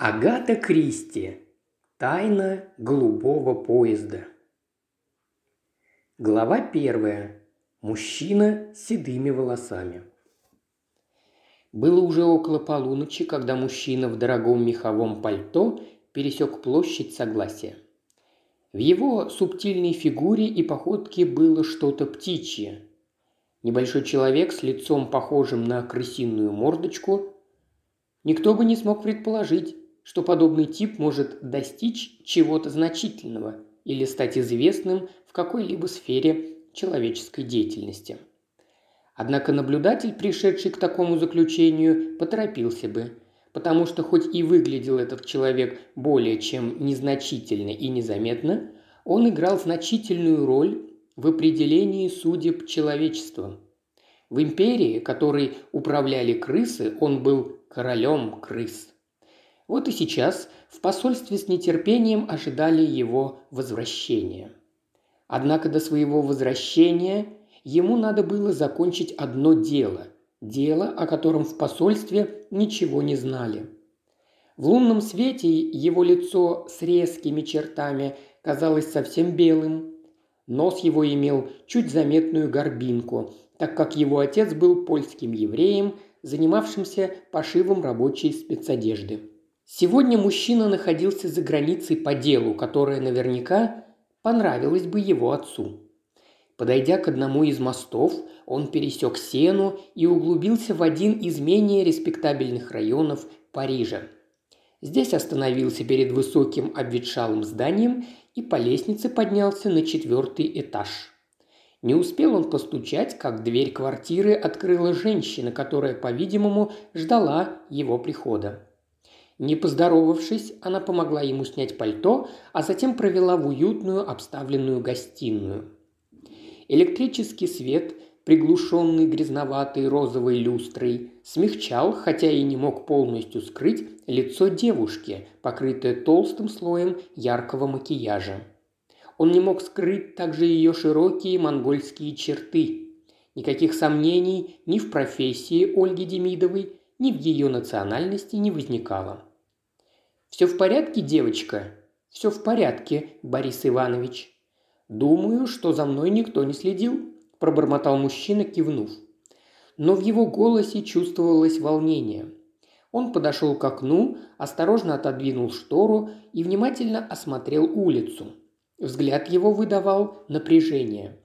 Агата Кристи. Тайна голубого поезда. Глава первая. Мужчина с седыми волосами. Было уже около полуночи, когда мужчина в дорогом меховом пальто пересек площадь Согласия. В его субтильной фигуре и походке было что-то птичье. Небольшой человек с лицом похожим на крысиную мордочку. Никто бы не смог предположить, что подобный тип может достичь чего-то значительного или стать известным в какой-либо сфере человеческой деятельности. Однако наблюдатель, пришедший к такому заключению, поторопился бы, потому что хоть и выглядел этот человек более чем незначительно и незаметно, он играл значительную роль в определении судеб человечества. В империи, которой управляли крысы, он был королем крыс – вот и сейчас в посольстве с нетерпением ожидали его возвращения. Однако до своего возвращения ему надо было закончить одно дело. Дело, о котором в посольстве ничего не знали. В лунном свете его лицо с резкими чертами казалось совсем белым. Нос его имел чуть заметную горбинку, так как его отец был польским евреем, занимавшимся пошивом рабочей спецодежды. Сегодня мужчина находился за границей по делу, которое наверняка понравилось бы его отцу. Подойдя к одному из мостов, он пересек Сену и углубился в один из менее респектабельных районов Парижа. Здесь остановился перед высоким обветшалым зданием и по лестнице поднялся на четвертый этаж. Не успел он постучать, как дверь квартиры открыла женщина, которая, по-видимому, ждала его прихода. Не поздоровавшись, она помогла ему снять пальто, а затем провела в уютную обставленную гостиную. Электрический свет, приглушенный грязноватой розовой люстрой, смягчал, хотя и не мог полностью скрыть, лицо девушки, покрытое толстым слоем яркого макияжа. Он не мог скрыть также ее широкие монгольские черты. Никаких сомнений ни в профессии Ольги Демидовой, ни в ее национальности не возникало. «Все в порядке, девочка?» «Все в порядке, Борис Иванович». «Думаю, что за мной никто не следил», – пробормотал мужчина, кивнув. Но в его голосе чувствовалось волнение. Он подошел к окну, осторожно отодвинул штору и внимательно осмотрел улицу. Взгляд его выдавал напряжение.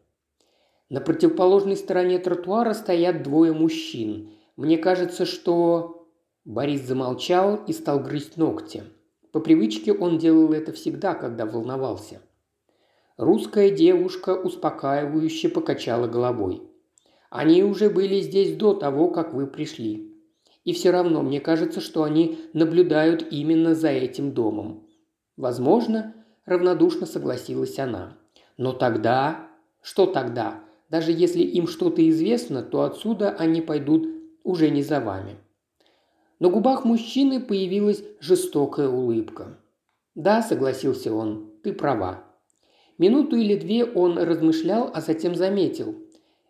На противоположной стороне тротуара стоят двое мужчин. Мне кажется, что... Борис замолчал и стал грызть ногти. По привычке он делал это всегда, когда волновался. Русская девушка успокаивающе покачала головой. «Они уже были здесь до того, как вы пришли. И все равно мне кажется, что они наблюдают именно за этим домом. Возможно, равнодушно согласилась она. Но тогда... Что тогда? Даже если им что-то известно, то отсюда они пойдут уже не за вами. На губах мужчины появилась жестокая улыбка. «Да», – согласился он, – «ты права». Минуту или две он размышлял, а затем заметил.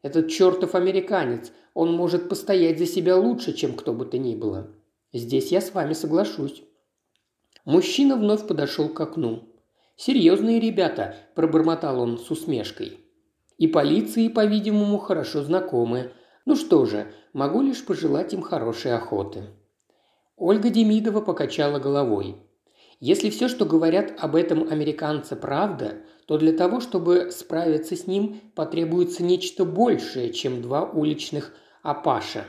«Этот чертов американец, он может постоять за себя лучше, чем кто бы то ни было. Здесь я с вами соглашусь». Мужчина вновь подошел к окну. «Серьезные ребята», – пробормотал он с усмешкой. «И полиции, по-видимому, хорошо знакомы. Ну что же, могу лишь пожелать им хорошей охоты». Ольга Демидова покачала головой. Если все, что говорят об этом американце, правда, то для того, чтобы справиться с ним, потребуется нечто большее, чем два уличных апаша.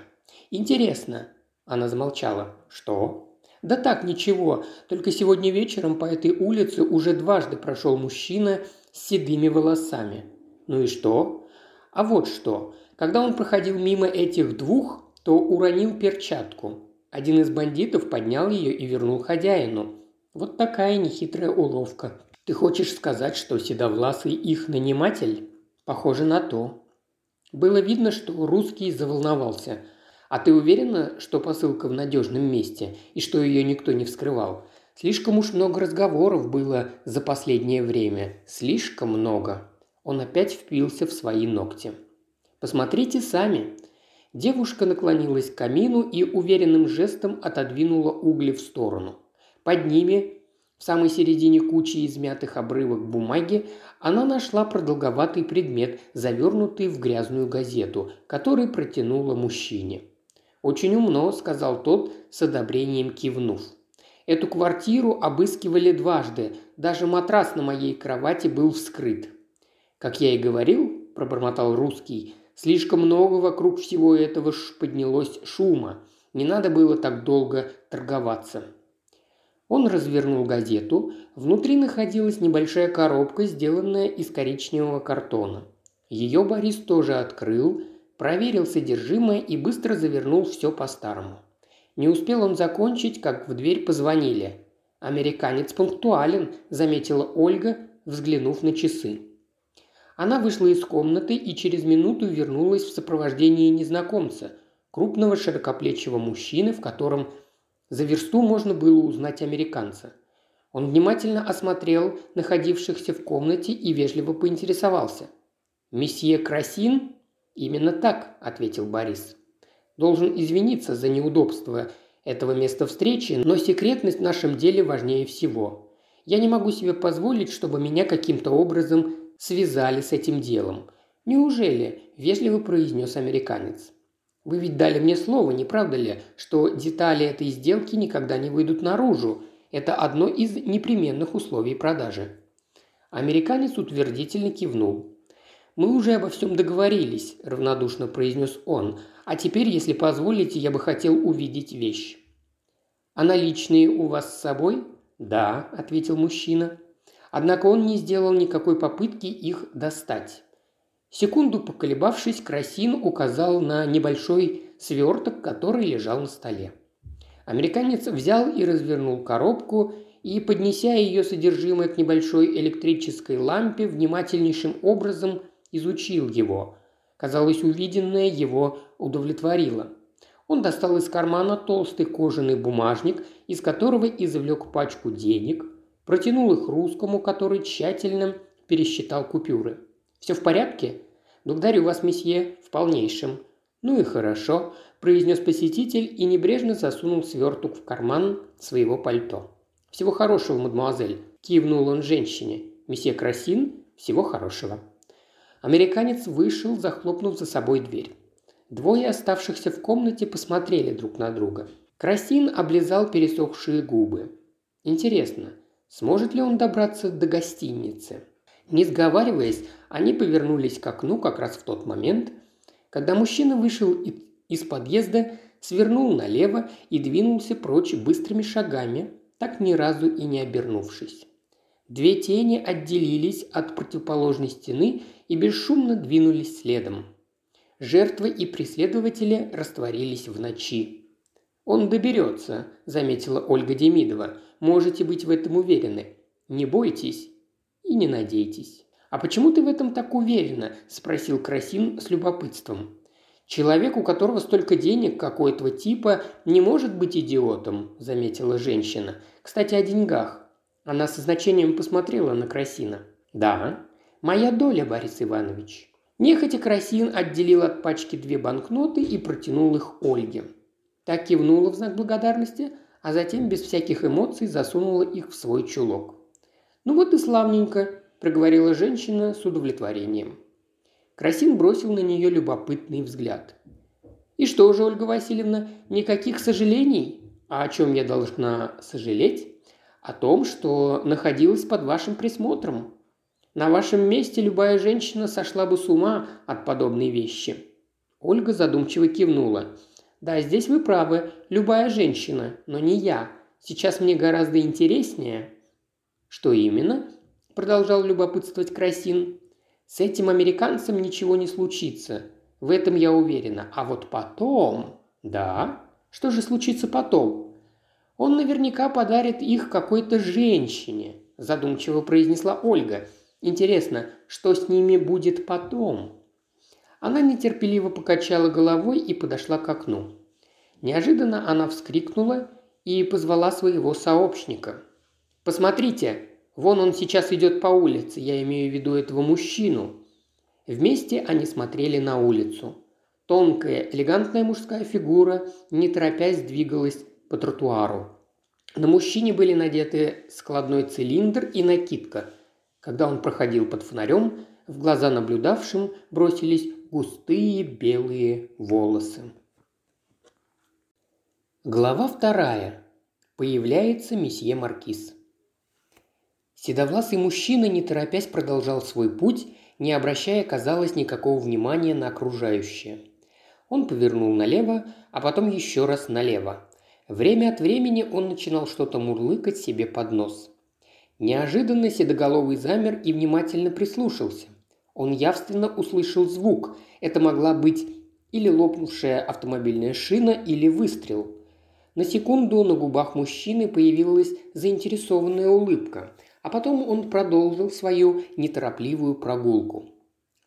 Интересно, она замолчала. Что? Да так, ничего. Только сегодня вечером по этой улице уже дважды прошел мужчина с седыми волосами. Ну и что? А вот что. Когда он проходил мимо этих двух, то уронил перчатку. Один из бандитов поднял ее и вернул хозяину. Вот такая нехитрая уловка. Ты хочешь сказать, что Седовласый их наниматель? Похоже на то. Было видно, что русский заволновался. А ты уверена, что посылка в надежном месте и что ее никто не вскрывал? Слишком уж много разговоров было за последнее время. Слишком много. Он опять впился в свои ногти. Посмотрите сами. Девушка наклонилась к камину и уверенным жестом отодвинула угли в сторону. Под ними, в самой середине кучи измятых обрывок бумаги, она нашла продолговатый предмет, завернутый в грязную газету, который протянула мужчине. «Очень умно», – сказал тот, с одобрением кивнув. Эту квартиру обыскивали дважды, даже матрас на моей кровати был вскрыт. «Как я и говорил», – пробормотал русский, – «слишком много вокруг всего этого поднялось шума. Не надо было так долго торговаться». Он развернул газету. Внутри находилась небольшая коробка, сделанная из коричневого картона. Ее Борис тоже открыл, проверил содержимое и быстро завернул все по-старому. Не успел он закончить, как в дверь позвонили. «Американец пунктуален», – заметила Ольга, взглянув на часы. Она вышла из комнаты и через минуту вернулась в сопровождении незнакомца, крупного широкоплечего мужчины, в котором за версту можно было узнать американца. Он внимательно осмотрел находившихся в комнате и вежливо поинтересовался. «Месье Красин?» «Именно так», – ответил Борис. «Должен извиниться за неудобство этого места встречи, но секретность в нашем деле важнее всего. Я не могу себе позволить, чтобы меня каким-то образом связали с этим делом. Неужели?» – вежливо произнес американец. Вы ведь дали мне слово, не правда ли, что детали этой сделки никогда не выйдут наружу. Это одно из непременных условий продажи». Американец утвердительно кивнул. «Мы уже обо всем договорились», – равнодушно произнес он. «А теперь, если позволите, я бы хотел увидеть вещь». «А наличные у вас с собой?» «Да», – ответил мужчина. Однако он не сделал никакой попытки их достать. Секунду поколебавшись, Красин указал на небольшой сверток, который лежал на столе. Американец взял и развернул коробку и, поднеся ее содержимое к небольшой электрической лампе, внимательнейшим образом изучил его. Казалось, увиденное его удовлетворило. Он достал из кармана толстый кожаный бумажник, из которого извлек пачку денег, протянул их русскому, который тщательно пересчитал купюры. «Все в порядке?» «Благодарю вас, месье, в полнейшем». «Ну и хорошо», – произнес посетитель и небрежно засунул сверток в карман своего пальто. «Всего хорошего, мадемуазель», – кивнул он женщине. «Месье Красин, всего хорошего». Американец вышел, захлопнув за собой дверь. Двое оставшихся в комнате посмотрели друг на друга. Красин облизал пересохшие губы. Интересно, сможет ли он добраться до гостиницы? Не сговариваясь, они повернулись к окну как раз в тот момент, когда мужчина вышел из подъезда, свернул налево и двинулся прочь быстрыми шагами, так ни разу и не обернувшись. Две тени отделились от противоположной стены и бесшумно двинулись следом. Жертвы и преследователи растворились в ночи. «Он доберется», – заметила Ольга Демидова. «Можете быть в этом уверены. Не бойтесь, и не надейтесь. «А почему ты в этом так уверена?» – спросил Красин с любопытством. «Человек, у которого столько денег, как у этого типа, не может быть идиотом», – заметила женщина. «Кстати, о деньгах». Она со значением посмотрела на Красина. «Да, моя доля, Борис Иванович». Нехотя Красин отделил от пачки две банкноты и протянул их Ольге. Так кивнула в знак благодарности, а затем без всяких эмоций засунула их в свой чулок. «Ну вот и славненько», – проговорила женщина с удовлетворением. Красин бросил на нее любопытный взгляд. «И что же, Ольга Васильевна, никаких сожалений? А о чем я должна сожалеть? О том, что находилась под вашим присмотром. На вашем месте любая женщина сошла бы с ума от подобной вещи». Ольга задумчиво кивнула. «Да, здесь вы правы, любая женщина, но не я. Сейчас мне гораздо интереснее «Что именно?» – продолжал любопытствовать Красин. «С этим американцем ничего не случится. В этом я уверена. А вот потом...» «Да? Что же случится потом?» «Он наверняка подарит их какой-то женщине», – задумчиво произнесла Ольга. «Интересно, что с ними будет потом?» Она нетерпеливо покачала головой и подошла к окну. Неожиданно она вскрикнула и позвала своего сообщника – Посмотрите, вон он сейчас идет по улице, я имею в виду этого мужчину». Вместе они смотрели на улицу. Тонкая, элегантная мужская фигура, не торопясь, двигалась по тротуару. На мужчине были надеты складной цилиндр и накидка. Когда он проходил под фонарем, в глаза наблюдавшим бросились густые белые волосы. Глава вторая. Появляется месье Маркиз. Седовласый мужчина, не торопясь, продолжал свой путь, не обращая, казалось, никакого внимания на окружающее. Он повернул налево, а потом еще раз налево. Время от времени он начинал что-то мурлыкать себе под нос. Неожиданно Седоголовый замер и внимательно прислушался. Он явственно услышал звук. Это могла быть или лопнувшая автомобильная шина, или выстрел. На секунду на губах мужчины появилась заинтересованная улыбка, а потом он продолжил свою неторопливую прогулку.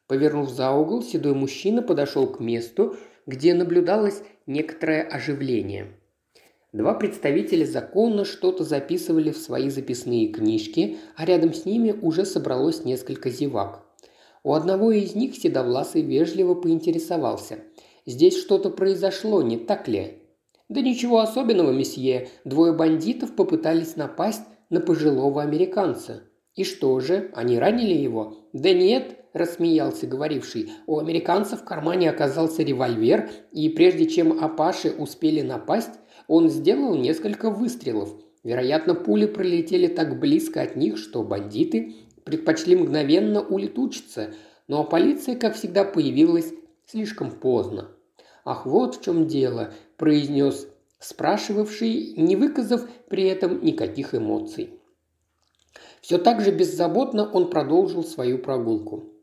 Повернув за угол, седой мужчина подошел к месту, где наблюдалось некоторое оживление. Два представителя закона что-то записывали в свои записные книжки, а рядом с ними уже собралось несколько зевак. У одного из них Седовласый вежливо поинтересовался. «Здесь что-то произошло, не так ли?» «Да ничего особенного, месье. Двое бандитов попытались напасть на пожилого американца. И что же, они ранили его?» «Да нет», – рассмеялся говоривший. «У американца в кармане оказался револьвер, и прежде чем Апаши успели напасть, он сделал несколько выстрелов. Вероятно, пули пролетели так близко от них, что бандиты предпочли мгновенно улетучиться, но полиция, как всегда, появилась слишком поздно. «Ах, вот в чем дело», – произнес спрашивавший, не выказав при этом никаких эмоций. Все так же беззаботно он продолжил свою прогулку.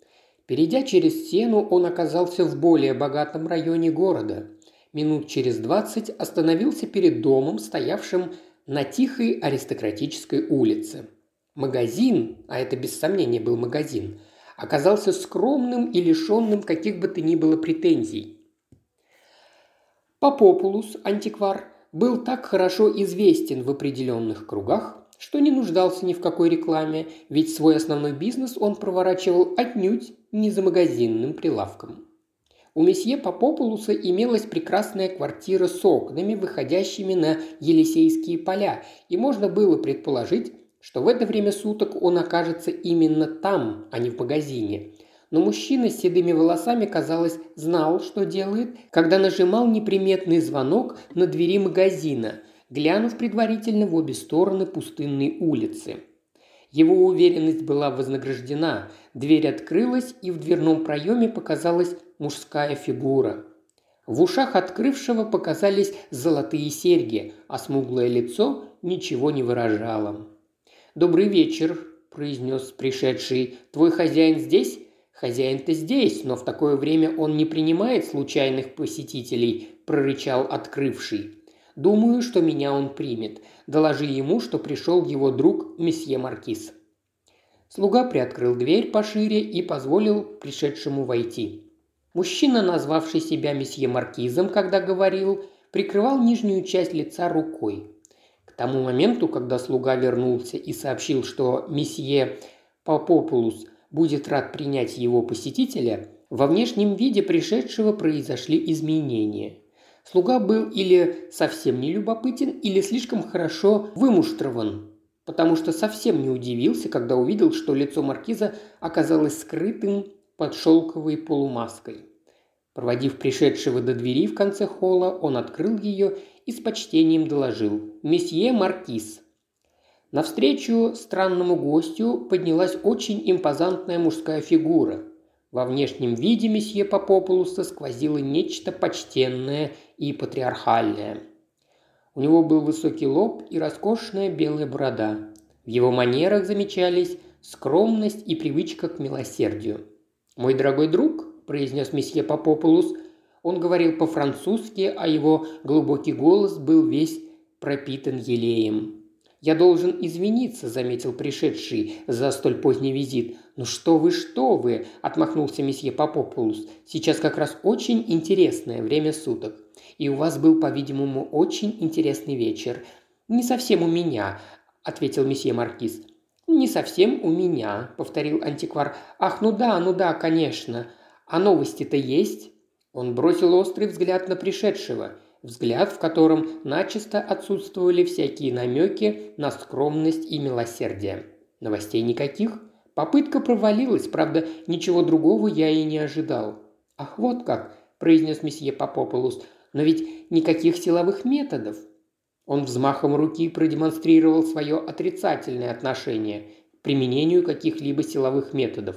Перейдя через стену, он оказался в более богатом районе города. Минут через двадцать остановился перед домом, стоявшим на тихой аристократической улице. Магазин, а это без сомнения был магазин, оказался скромным и лишенным каких бы то ни было претензий. Попопулус, антиквар, был так хорошо известен в определенных кругах, что не нуждался ни в какой рекламе, ведь свой основной бизнес он проворачивал отнюдь не за магазинным прилавком. У месье Попопулуса имелась прекрасная квартира с окнами, выходящими на Елисейские поля, и можно было предположить, что в это время суток он окажется именно там, а не в магазине. Но мужчина с седыми волосами, казалось, знал, что делает, когда нажимал неприметный звонок на двери магазина, глянув предварительно в обе стороны пустынной улицы. Его уверенность была вознаграждена, дверь открылась, и в дверном проеме показалась мужская фигура. В ушах открывшего показались золотые серьги, а смуглое лицо ничего не выражало. «Добрый вечер», – произнес пришедший. «Твой хозяин здесь?» «Хозяин-то здесь, но в такое время он не принимает случайных посетителей», – прорычал открывший. «Думаю, что меня он примет. Доложи ему, что пришел его друг месье Маркиз». Слуга приоткрыл дверь пошире и позволил пришедшему войти. Мужчина, назвавший себя месье Маркизом, когда говорил, прикрывал нижнюю часть лица рукой. Тому моменту, когда слуга вернулся и сообщил, что месье Попопулус будет рад принять его посетителя, во внешнем виде пришедшего произошли изменения. Слуга был или совсем не любопытен, или слишком хорошо вымуштрован, потому что совсем не удивился, когда увидел, что лицо маркиза оказалось скрытым под шелковой полумаской. Проводив пришедшего до двери в конце холла, он открыл ее и с почтением доложил «Месье Маркиз». Навстречу странному гостю поднялась очень импозантная мужская фигура. Во внешнем виде месье Попопулуса сквозило нечто почтенное и патриархальное. У него был высокий лоб и роскошная белая борода. В его манерах замечались скромность и привычка к милосердию. «Мой дорогой друг», – произнес месье Попопулус, он говорил по-французски, а его глубокий голос был весь пропитан елеем. «Я должен извиниться», – заметил пришедший за столь поздний визит. «Ну что вы, что вы!» – отмахнулся месье Попопулус. «Сейчас как раз очень интересное время суток. И у вас был, по-видимому, очень интересный вечер. Не совсем у меня», – ответил месье Маркиз. «Не совсем у меня», – повторил антиквар. «Ах, ну да, ну да, конечно. А новости-то есть?» Он бросил острый взгляд на пришедшего. взгляд, в котором начисто отсутствовали всякие намеки на скромность и милосердие. Новостей никаких. Попытка провалилась, правда, ничего другого я и не ожидал. «Ах, вот как!» – произнес месье Попополус. «Но ведь никаких силовых методов». Он взмахом руки продемонстрировал свое отрицательное отношение к применению каких-либо силовых методов.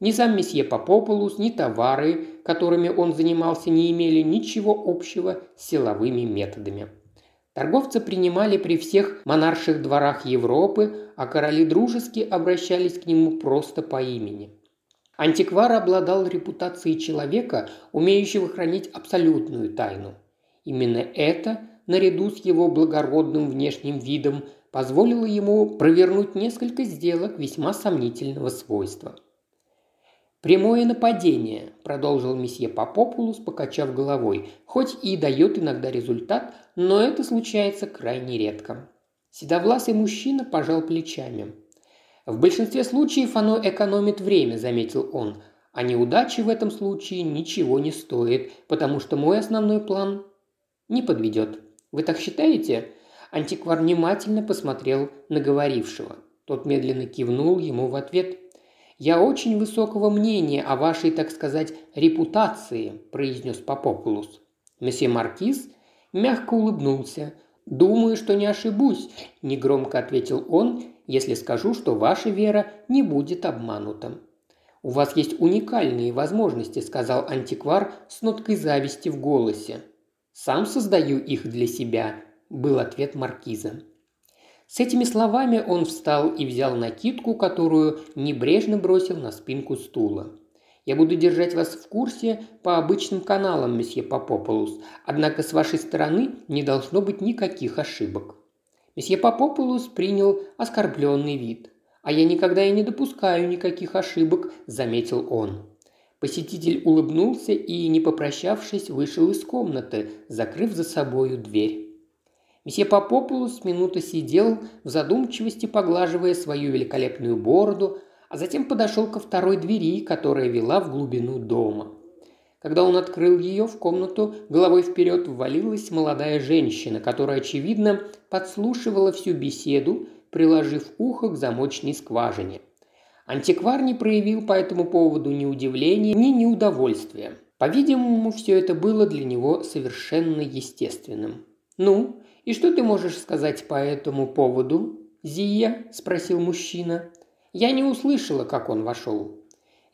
Ни сам месье Попополус, ни товары, которыми он занимался, не имели ничего общего с силовыми методами. Торговцы принимали при всех монарших дворах Европы, а короли дружески обращались к нему просто по имени. Антиквар обладал репутацией человека, умеющего хранить абсолютную тайну. Именно это, наряду с его благородным внешним видом, позволило ему провернуть несколько сделок весьма сомнительного свойства. «Прямое нападение», – продолжил месье Попопулус, покачав головой, хоть и дает иногда результат, но это случается крайне редко. Седовласый мужчина пожал плечами. «В большинстве случаев оно экономит время», – заметил он, – «а неудачи в этом случае ничего не стоит, потому что мой основной план не подведет. Вы так считаете?» Антиквар внимательно посмотрел на говорившего. Тот медленно кивнул ему в ответ – «Я очень высокого мнения о вашей, так сказать, репутации», – произнес Попопулус. Месье Маркиз мягко улыбнулся. «Думаю, что не ошибусь», – негромко ответил он, «если скажу, что ваша вера не будет обманута». «У вас есть уникальные возможности», – сказал антиквар с ноткой зависти в голосе. «Сам создаю их для себя», – был ответ маркиза. С этими словами он встал и взял накидку, которую небрежно бросил на спинку стула. «Я буду держать вас в курсе по обычным каналам, месье Попополус, однако с вашей стороны не должно быть никаких ошибок». Месье Попополус принял оскорбленный вид. «А я никогда и не допускаю никаких ошибок», – заметил он. Посетитель улыбнулся и, не попрощавшись, вышел из комнаты, закрыв за собою дверь. Месье Попопулус минуту сидел в задумчивости, поглаживая свою великолепную бороду, а затем подошел ко второй двери, которая вела в глубину дома. Когда он открыл ее, в комнату головой вперед ввалилась молодая женщина, которая, очевидно, подслушивала всю беседу, приложив ухо к замочной скважине. Антиквар не проявил по этому поводу ни удивления, ни неудовольствия. По-видимому, все это было для него совершенно естественным. «Ну, «И что ты можешь сказать по этому поводу?» «Зия?» – спросил мужчина. Я не услышала, как он вошел.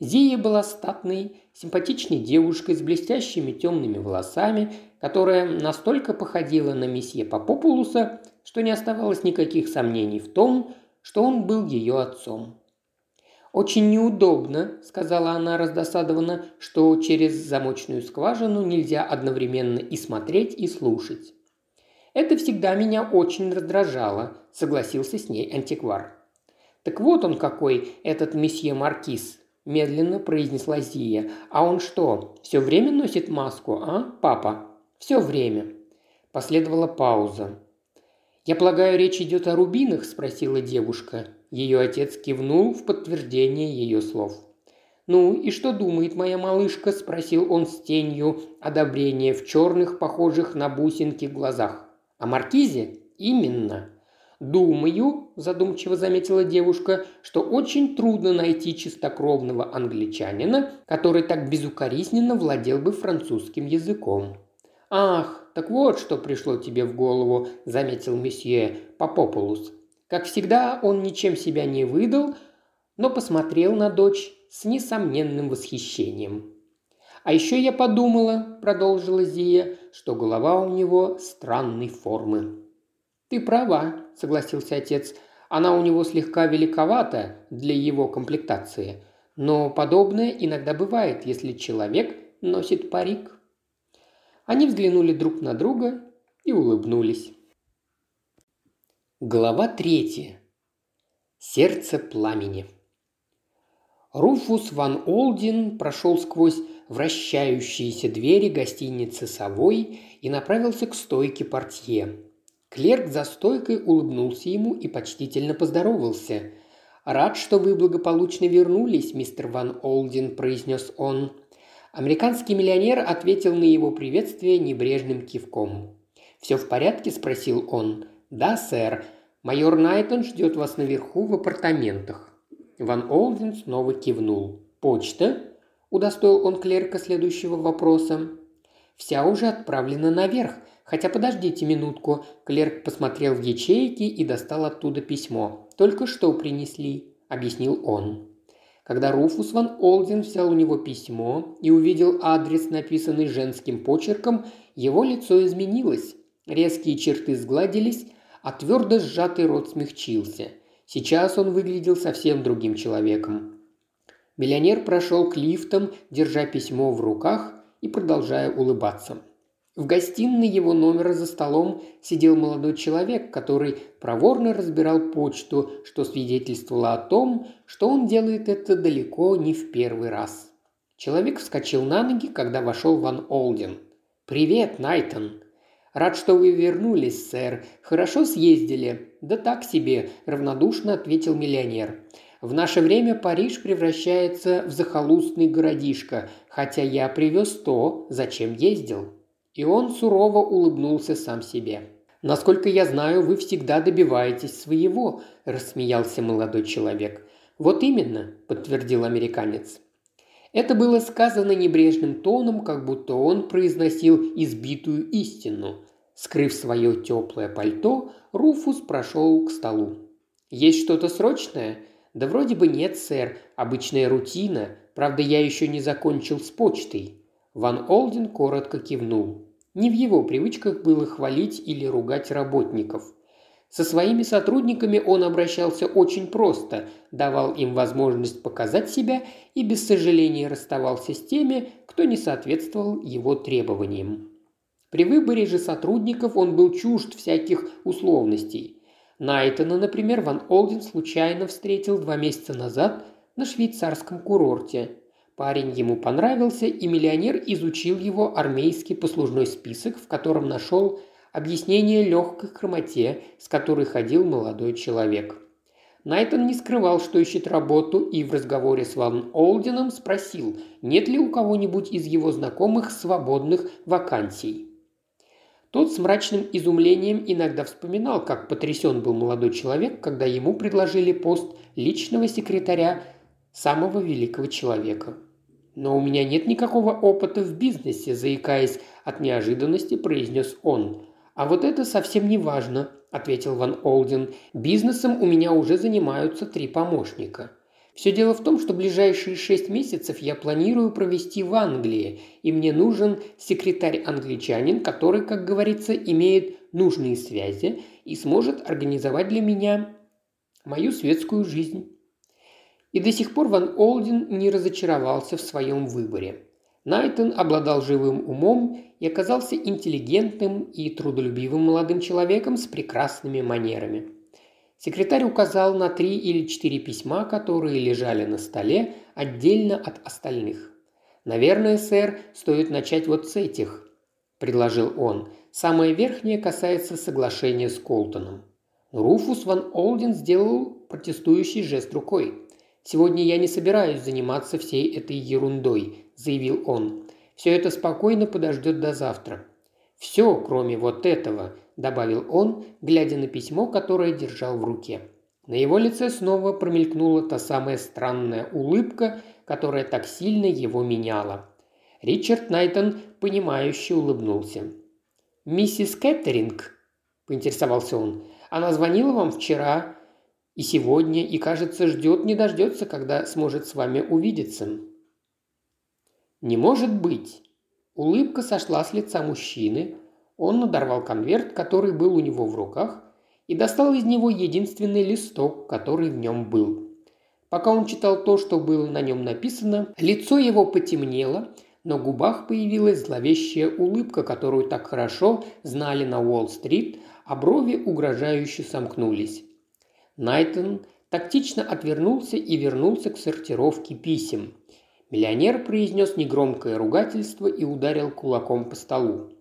Зия была статной, симпатичной девушкой с блестящими темными волосами, которая настолько походила на месье Попопулуса, что не оставалось никаких сомнений в том, что он был ее отцом. «Очень неудобно», – сказала она раздосадованно, – «что через замочную скважину нельзя одновременно и смотреть, и слушать». Это всегда меня очень раздражало», – согласился с ней антиквар. «Так вот он какой, этот месье Маркиз», – медленно произнесла Зия. «А он что, все время носит маску, а, папа?» «Все время». Последовала пауза. «Я полагаю, речь идет о рубинах?» – спросила девушка. Ее отец кивнул в подтверждение ее слов. «Ну и что думает моя малышка?» – спросил он с тенью одобрения в черных, похожих на бусинки, глазах. О маркизе? Именно. «Думаю», – задумчиво заметила девушка, – «что очень трудно найти чистокровного англичанина, который так безукоризненно владел бы французским языком». «Ах, так вот что пришло тебе в голову», – заметил месье Попопулус. Как всегда, он ничем себя не выдал, но посмотрел на дочь с несомненным восхищением. «А еще я подумала», – продолжила Зия, – «что голова у него странной формы». «Ты права», – согласился отец. «Она у него слегка великовата для его комплектации. Но подобное иногда бывает, если человек носит парик». Они взглянули друг на друга и улыбнулись. Глава третья. Сердце пламени. Руфус ван Олдин прошел сквозь вращающиеся двери гостиницы «Совой» и направился к стойке портье. Клерк за стойкой улыбнулся ему и почтительно поздоровался. «Рад, что вы благополучно вернулись, мистер Ван Олдин», – произнес он. Американский миллионер ответил на его приветствие небрежным кивком. «Все в порядке?» – спросил он. «Да, сэр. Майор Найтон ждет вас наверху в апартаментах». Ван Олден снова кивнул. «Почта?» – удостоил он клерка следующего вопроса. «Вся уже отправлена наверх. Хотя подождите минутку». Клерк посмотрел в ячейки и достал оттуда письмо. «Только что принесли», – объяснил он. Когда Руфус ван Олден взял у него письмо и увидел адрес, написанный женским почерком, его лицо изменилось. Резкие черты сгладились, а твердо сжатый рот смягчился. Сейчас он выглядел совсем другим человеком. Миллионер прошел к лифтам, держа письмо в руках и продолжая улыбаться. В гостиной его номера за столом сидел молодой человек, который проворно разбирал почту, что свидетельствовало о том, что он делает это далеко не в первый раз. Человек вскочил на ноги, когда вошел Ван Олден. «Привет, Найтон!» «Рад, что вы вернулись, сэр. Хорошо съездили?» «Да так себе», – равнодушно ответил миллионер. «В наше время Париж превращается в захолустный городишко, хотя я привез то, зачем ездил». И он сурово улыбнулся сам себе. «Насколько я знаю, вы всегда добиваетесь своего», – рассмеялся молодой человек. «Вот именно», – подтвердил американец. Это было сказано небрежным тоном, как будто он произносил избитую истину. Скрыв свое теплое пальто, Руфус прошел к столу. «Есть что-то срочное?» «Да вроде бы нет, сэр. Обычная рутина. Правда, я еще не закончил с почтой». Ван Олден коротко кивнул. Не в его привычках было хвалить или ругать работников. Со своими сотрудниками он обращался очень просто, давал им возможность показать себя и без сожаления расставался с теми, кто не соответствовал его требованиям. При выборе же сотрудников он был чужд всяких условностей. Найтона, например, Ван Олден случайно встретил два месяца назад на швейцарском курорте. Парень ему понравился, и миллионер изучил его армейский послужной список, в котором нашел объяснение легкой хромоте, с которой ходил молодой человек. Найтон не скрывал, что ищет работу, и в разговоре с Ван Олденом спросил, нет ли у кого-нибудь из его знакомых свободных вакансий. Тот с мрачным изумлением иногда вспоминал, как потрясен был молодой человек, когда ему предложили пост личного секретаря самого великого человека. «Но у меня нет никакого опыта в бизнесе», – заикаясь от неожиданности, произнес он. «А вот это совсем не важно», – ответил Ван Олден. «Бизнесом у меня уже занимаются три помощника». Все дело в том, что ближайшие шесть месяцев я планирую провести в Англии, и мне нужен секретарь-англичанин, который, как говорится, имеет нужные связи и сможет организовать для меня мою светскую жизнь. И до сих пор Ван Олден не разочаровался в своем выборе. Найтон обладал живым умом и оказался интеллигентным и трудолюбивым молодым человеком с прекрасными манерами. Секретарь указал на три или четыре письма, которые лежали на столе отдельно от остальных. «Наверное, сэр, стоит начать вот с этих», – предложил он. «Самое верхнее касается соглашения с Колтоном». Руфус ван Олден сделал протестующий жест рукой. «Сегодня я не собираюсь заниматься всей этой ерундой», – заявил он. «Все это спокойно подождет до завтра». «Все, кроме вот этого», – добавил он, глядя на письмо, которое держал в руке. На его лице снова промелькнула та самая странная улыбка, которая так сильно его меняла. Ричард Найтон, понимающе улыбнулся. «Миссис Кэтеринг?» – поинтересовался он. «Она звонила вам вчера и сегодня, и, кажется, ждет не дождется, когда сможет с вами увидеться». «Не может быть!» Улыбка сошла с лица мужчины. Он надорвал конверт, который был у него в руках, и достал из него единственный листок, который в нем был. Пока он читал то, что было на нем написано, лицо его потемнело, на губах появилась зловещая улыбка, которую так хорошо знали на Уолл-стрит, а брови угрожающе сомкнулись. Найтон тактично отвернулся и вернулся к сортировке писем. Миллионер произнес негромкое ругательство и ударил кулаком по столу.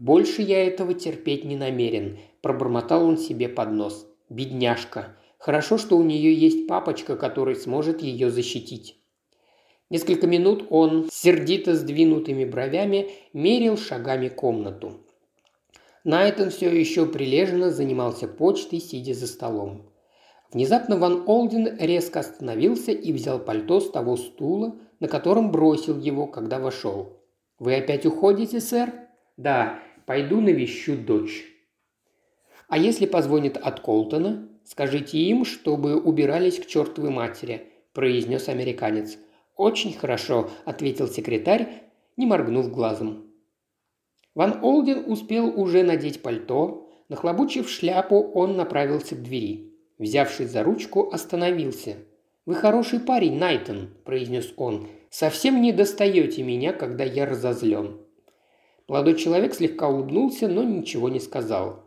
«Больше я этого терпеть не намерен», – пробормотал он себе под нос. «Бедняжка. Хорошо, что у нее есть папочка, который сможет ее защитить». Несколько минут он, сердито сдвинутыми бровями, мерил шагами комнату. Найтон все еще прилежно занимался почтой, сидя за столом. Внезапно Ван Олден резко остановился и взял пальто с того стула, на котором бросил его, когда вошел. «Вы опять уходите, сэр?» «Да, пойду навещу дочь». «А если позвонит от Колтона, скажите им, чтобы убирались к чертовой матери», – произнес американец. «Очень хорошо», – ответил секретарь, не моргнув глазом. Ван Олден успел уже надеть пальто. Нахлобучив шляпу, он направился к двери. Взявшись за ручку, остановился. «Вы хороший парень, Найтон», – произнес он. «Совсем не достаете меня, когда я разозлен». Молодой человек слегка улыбнулся, но ничего не сказал.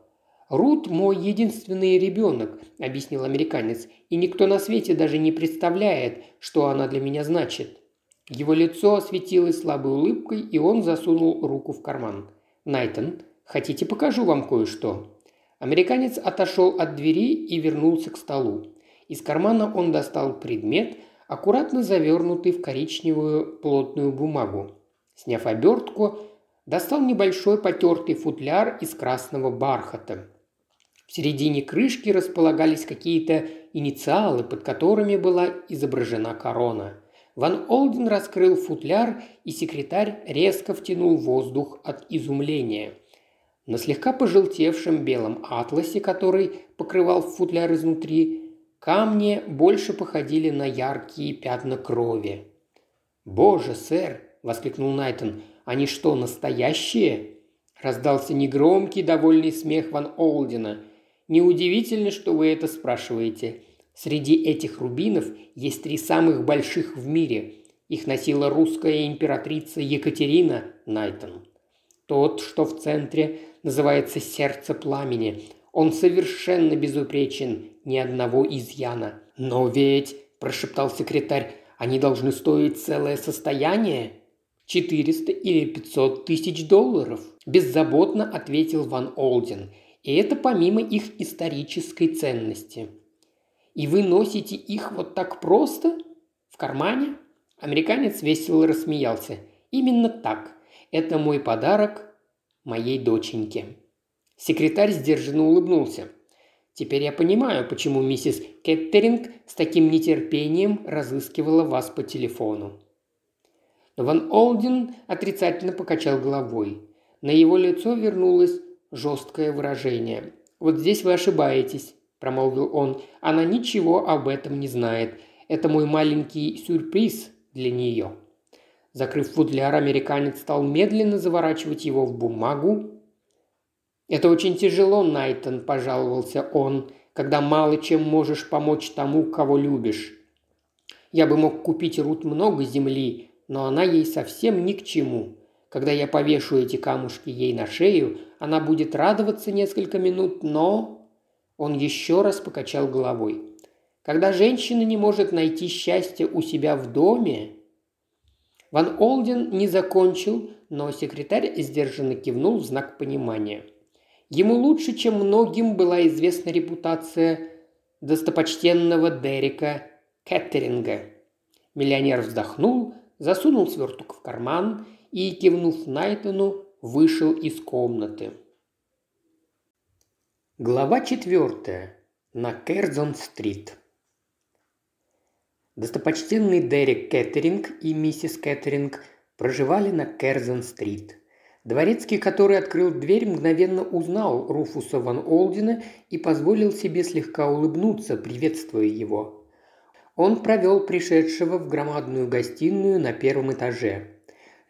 «Рут – мой единственный ребенок», – объяснил американец, – «и никто на свете даже не представляет, что она для меня значит». Его лицо осветилось слабой улыбкой, и он засунул руку в карман. «Найтон, хотите покажу вам кое-что?» Американец отошел от двери и вернулся к столу. Из кармана он достал предмет, аккуратно завернутый в коричневую плотную бумагу. Сняв обертку, достал небольшой потертый футляр из красного бархата. В середине крышки располагались какие-то инициалы, под которыми была изображена корона. Ван Олден раскрыл футляр, и секретарь резко втянул воздух от изумления. На слегка пожелтевшем белом атласе, который покрывал футляр изнутри, камни больше походили на яркие пятна крови. «Боже, сэр!» – воскликнул Найтон. «Они что, настоящие?» Раздался негромкий, довольный смех Ван Олдена. «Неудивительно, что вы это спрашиваете. Среди этих рубинов есть три самых больших в мире. Их носила русская императрица Екатерина Найтон. Тот, что в центре, называется «Сердце пламени». Он совершенно безупречен, ни одного изъяна. «Но ведь», – прошептал секретарь, – «они должны стоить целое состояние?» «Четыреста или пятьсот тысяч долларов», – беззаботно ответил Ван Олден. «И это помимо их исторической ценности». И вы носите их вот так просто? В кармане?» Американец весело рассмеялся. «Именно так. Это мой подарок моей доченьке». Секретарь сдержанно улыбнулся. «Теперь я понимаю, почему миссис Кеттеринг с таким нетерпением разыскивала вас по телефону». Ван Олден отрицательно покачал головой. На его лицо вернулось жесткое выражение. «Вот здесь вы ошибаетесь промолвил он. «Она ничего об этом не знает. Это мой маленький сюрприз для нее». Закрыв футляр, американец стал медленно заворачивать его в бумагу. «Это очень тяжело, Найтон», – пожаловался он, – «когда мало чем можешь помочь тому, кого любишь. Я бы мог купить Рут много земли, но она ей совсем ни к чему. Когда я повешу эти камушки ей на шею, она будет радоваться несколько минут, но он еще раз покачал головой. Когда женщина не может найти счастье у себя в доме... Ван Олден не закончил, но секретарь сдержанно кивнул в знак понимания. Ему лучше, чем многим была известна репутация достопочтенного Дерека Кеттеринга. Миллионер вздохнул, засунул сверток в карман и, кивнув Найтону, вышел из комнаты. Глава четвертая. На Керзон-стрит. Достопочтенный Дерек Кеттеринг и миссис Кеттеринг проживали на Керзон-стрит. Дворецкий, который открыл дверь, мгновенно узнал Руфуса ван Олдина и позволил себе слегка улыбнуться, приветствуя его. Он провел пришедшего в громадную гостиную на первом этаже.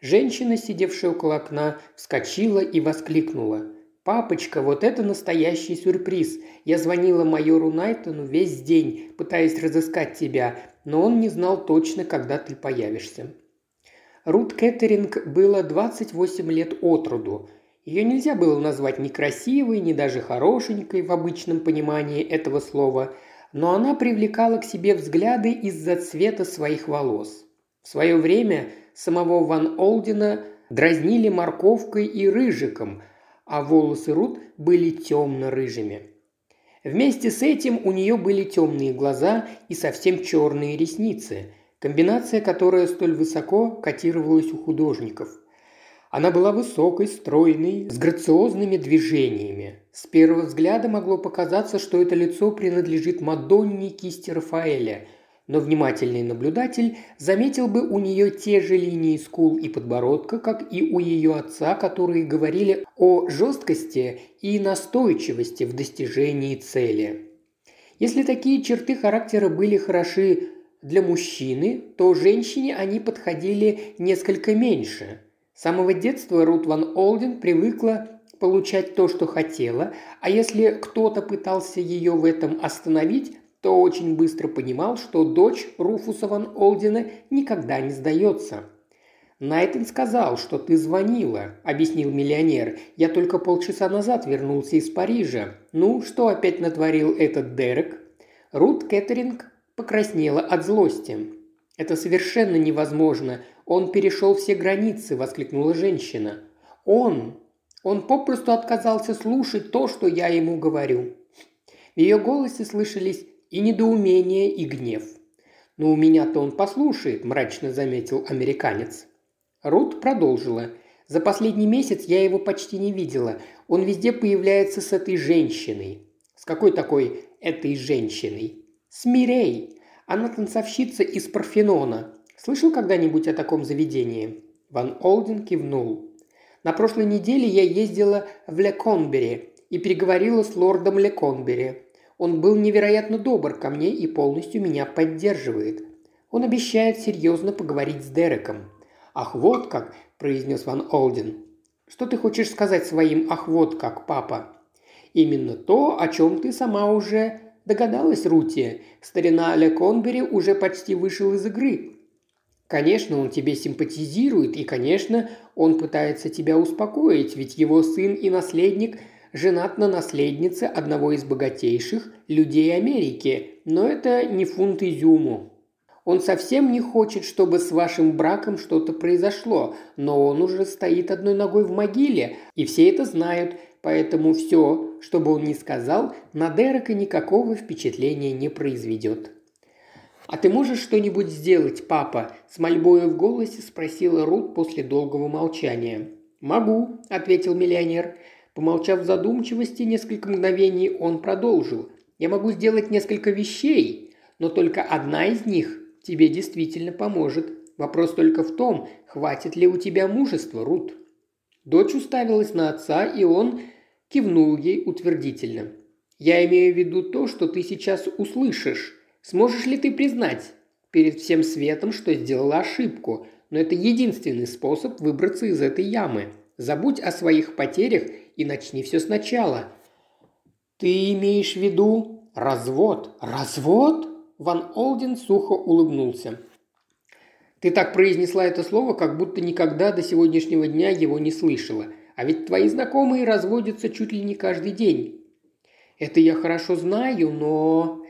Женщина, сидевшая около окна, вскочила и воскликнула – «Папочка, вот это настоящий сюрприз. Я звонила майору Найтону весь день, пытаясь разыскать тебя, но он не знал точно, когда ты появишься». Рут Кеттеринг было 28 лет от роду. Ее нельзя было назвать ни красивой, ни даже хорошенькой в обычном понимании этого слова, но она привлекала к себе взгляды из-за цвета своих волос. В свое время самого Ван Олдина дразнили морковкой и рыжиком – а волосы Рут были темно-рыжими. Вместе с этим у нее были темные глаза и совсем черные ресницы. Комбинация, которая столь высоко котировалась у художников. Она была высокой, стройной, с грациозными движениями. С первого взгляда могло показаться, что это лицо принадлежит Мадонне кисти Рафаэля, но внимательный наблюдатель заметил бы у нее те же линии скул и подбородка, как и у ее отца, которые говорили о жесткости и настойчивости в достижении цели. Если такие черты характера были хороши для мужчины, то женщине они подходили несколько меньше. С самого детства Рут Ван Олден привыкла получать то, что хотела, а если кто-то пытался ее в этом остановить, то очень быстро понимал, что дочь Руфуса Ван Олдена никогда не сдается. «Найтон сказал, что ты звонила», – объяснил миллионер. «Я только полчаса назад вернулся из Парижа. Ну, что опять натворил этот Дерек?» Рут Кэтеринг покраснела от злости. «Это совершенно невозможно. Он перешел все границы», – воскликнула женщина. «Он! Он попросту отказался слушать то, что я ему говорю». В ее голосе слышались и недоумение, и гнев. «Но у меня-то он послушает», – мрачно заметил американец. Рут продолжила. «За последний месяц я его почти не видела. Он везде появляется с этой женщиной». «С какой такой этой женщиной?» «С Мирей. Она танцовщица из Парфенона. Слышал когда-нибудь о таком заведении?» Ван Олден кивнул. «На прошлой неделе я ездила в Леконбери и переговорила с лордом Леконбери. Он был невероятно добр ко мне и полностью меня поддерживает. Он обещает серьезно поговорить с Дереком. «Ах, вот как!» – произнес Ван Олден. «Что ты хочешь сказать своим «ах, вот как, папа»?» «Именно то, о чем ты сама уже догадалась, Рути. Старина Ле Конбери уже почти вышел из игры. Конечно, он тебе симпатизирует, и, конечно, он пытается тебя успокоить, ведь его сын и наследник женат на наследнице одного из богатейших людей Америки, но это не фунт изюму. Он совсем не хочет, чтобы с вашим браком что-то произошло, но он уже стоит одной ногой в могиле, и все это знают, поэтому все, что бы он ни сказал, на Дерека никакого впечатления не произведет. «А ты можешь что-нибудь сделать, папа?» – с мольбой в голосе спросила Рут после долгого молчания. «Могу», – ответил миллионер. Помолчав в задумчивости несколько мгновений, он продолжил. «Я могу сделать несколько вещей, но только одна из них тебе действительно поможет. Вопрос только в том, хватит ли у тебя мужества, Рут». Дочь уставилась на отца, и он кивнул ей утвердительно. «Я имею в виду то, что ты сейчас услышишь. Сможешь ли ты признать перед всем светом, что сделала ошибку? Но это единственный способ выбраться из этой ямы. Забудь о своих потерях и начни все сначала». «Ты имеешь в виду развод? Развод?» Ван Олден сухо улыбнулся. «Ты так произнесла это слово, как будто никогда до сегодняшнего дня его не слышала. А ведь твои знакомые разводятся чуть ли не каждый день». «Это я хорошо знаю, но...»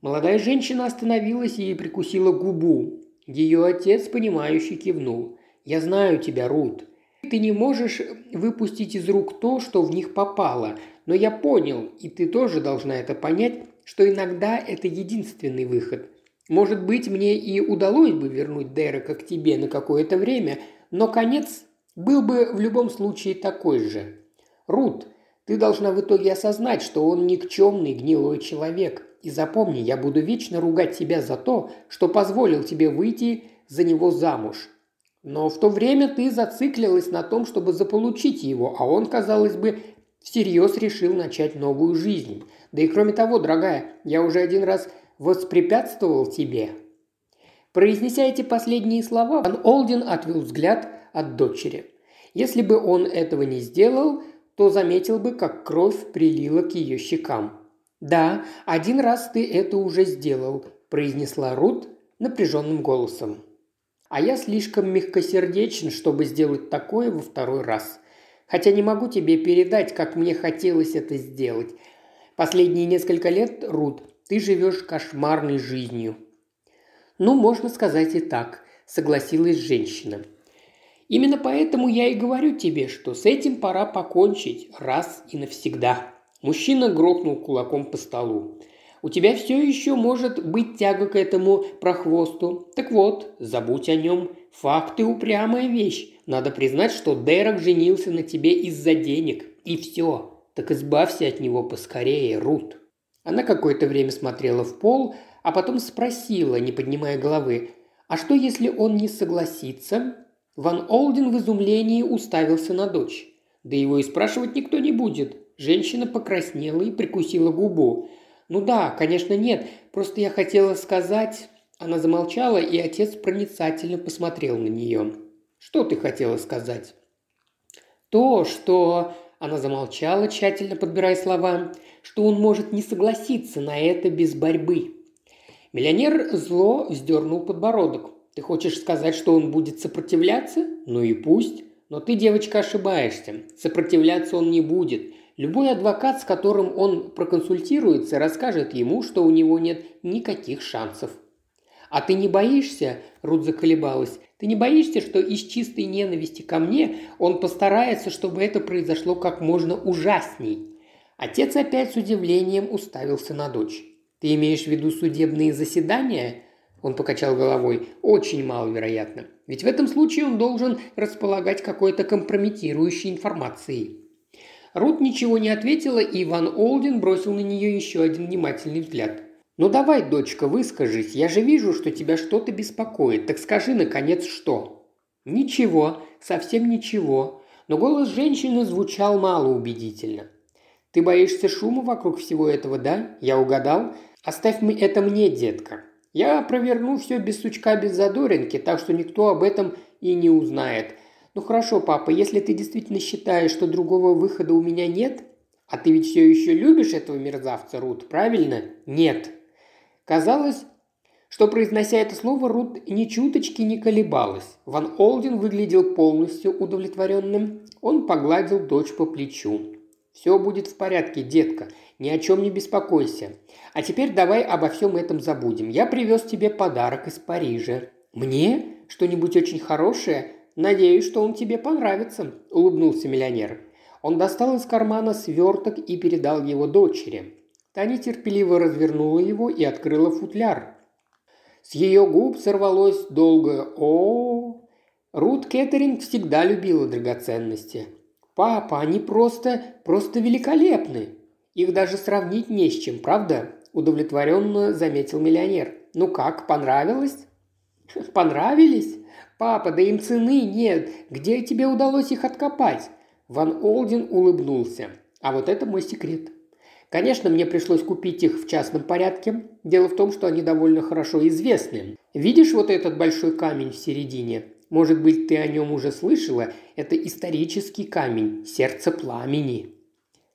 Молодая женщина остановилась и прикусила губу. Ее отец, понимающе кивнул. «Я знаю тебя, Рут. Ты не можешь выпустить из рук то, что в них попало, но я понял, и ты тоже должна это понять, что иногда это единственный выход. Может быть, мне и удалось бы вернуть Дерека к тебе на какое-то время, но конец был бы в любом случае такой же. Рут, ты должна в итоге осознать, что он никчемный гнилой человек. И запомни, я буду вечно ругать тебя за то, что позволил тебе выйти за него замуж. Но в то время ты зациклилась на том, чтобы заполучить его, а он, казалось бы, всерьез решил начать новую жизнь. Да и кроме того, дорогая, я уже один раз воспрепятствовал тебе». Произнеся эти последние слова, Ван Олден отвел взгляд от дочери. Если бы он этого не сделал, то заметил бы, как кровь прилила к ее щекам. «Да, один раз ты это уже сделал», – произнесла Рут напряженным голосом. «А я слишком мягкосердечен, чтобы сделать такое во второй раз. Хотя не могу тебе передать, как мне хотелось это сделать. Последние несколько лет, Рут, ты живешь кошмарной жизнью». «Ну, можно сказать и так», – согласилась женщина. «Именно поэтому я и говорю тебе, что с этим пора покончить раз и навсегда». Мужчина грохнул кулаком по столу. У тебя все еще может быть тяга к этому прохвосту. Так вот, забудь о нем. Факты – упрямая вещь. Надо признать, что Дерек женился на тебе из-за денег. И все. Так избавься от него поскорее, Рут». Она какое-то время смотрела в пол, а потом спросила, не поднимая головы, «А что, если он не согласится?» Ван Олден в изумлении уставился на дочь. Да его и спрашивать никто не будет. Женщина покраснела и прикусила губу. «Ну да, конечно, нет. Просто я хотела сказать...» Она замолчала, и отец проницательно посмотрел на нее. «Что ты хотела сказать?» «То, что...» Она замолчала, тщательно подбирая слова, что он может не согласиться на это без борьбы. Миллионер зло вздернул подбородок. «Ты хочешь сказать, что он будет сопротивляться? Ну и пусть. Но ты, девочка, ошибаешься. Сопротивляться он не будет. Любой адвокат, с которым он проконсультируется, расскажет ему, что у него нет никаких шансов. «А ты не боишься?» – Рут заколебалась. «Ты не боишься, что из чистой ненависти ко мне он постарается, чтобы это произошло как можно ужасней?» Отец опять с удивлением уставился на дочь. «Ты имеешь в виду судебные заседания?» Он покачал головой. «Очень маловероятно. Ведь в этом случае он должен располагать какой-то компрометирующей информацией. Рут ничего не ответила, и Иван Олдин бросил на нее еще один внимательный взгляд. «Ну давай, дочка, выскажись. Я же вижу, что тебя что-то беспокоит. Так скажи, наконец, что?» «Ничего, совсем ничего». Но голос женщины звучал малоубедительно. «Ты боишься шума вокруг всего этого, да? Я угадал? Оставь это мне, детка. Я проверну все без сучка, без задоринки, так что никто об этом и не узнает. «Ну хорошо, папа, если ты действительно считаешь, что другого выхода у меня нет, а ты ведь все еще любишь этого мерзавца, Рут, правильно? Нет». Казалось, что, произнося это слово, Рут ни чуточки не колебалась. Ван Олден выглядел полностью удовлетворенным. Он погладил дочь по плечу. «Все будет в порядке, детка. Ни о чем не беспокойся. А теперь давай обо всем этом забудем. Я привез тебе подарок из Парижа». «Мне? Что-нибудь очень хорошее?» «Надеюсь, что он тебе понравится», – улыбнулся миллионер. Он достал из кармана сверток и передал его дочери. Та нетерпеливо развернула его и открыла футляр. С ее губ сорвалось долгое о, Рут Кеттеринг всегда любила драгоценности. «Папа, они просто, просто великолепны. Их даже сравнить не с чем, правда?» – удовлетворенно заметил миллионер. «Ну как, понравилось?» «Понравились?» «Папа, да им цены нет. Где тебе удалось их откопать?» Ван Олдин улыбнулся. «А вот это мой секрет». Конечно, мне пришлось купить их в частном порядке. Дело в том, что они довольно хорошо известны. Видишь вот этот большой камень в середине? Может быть, ты о нем уже слышала? Это исторический камень, сердце пламени.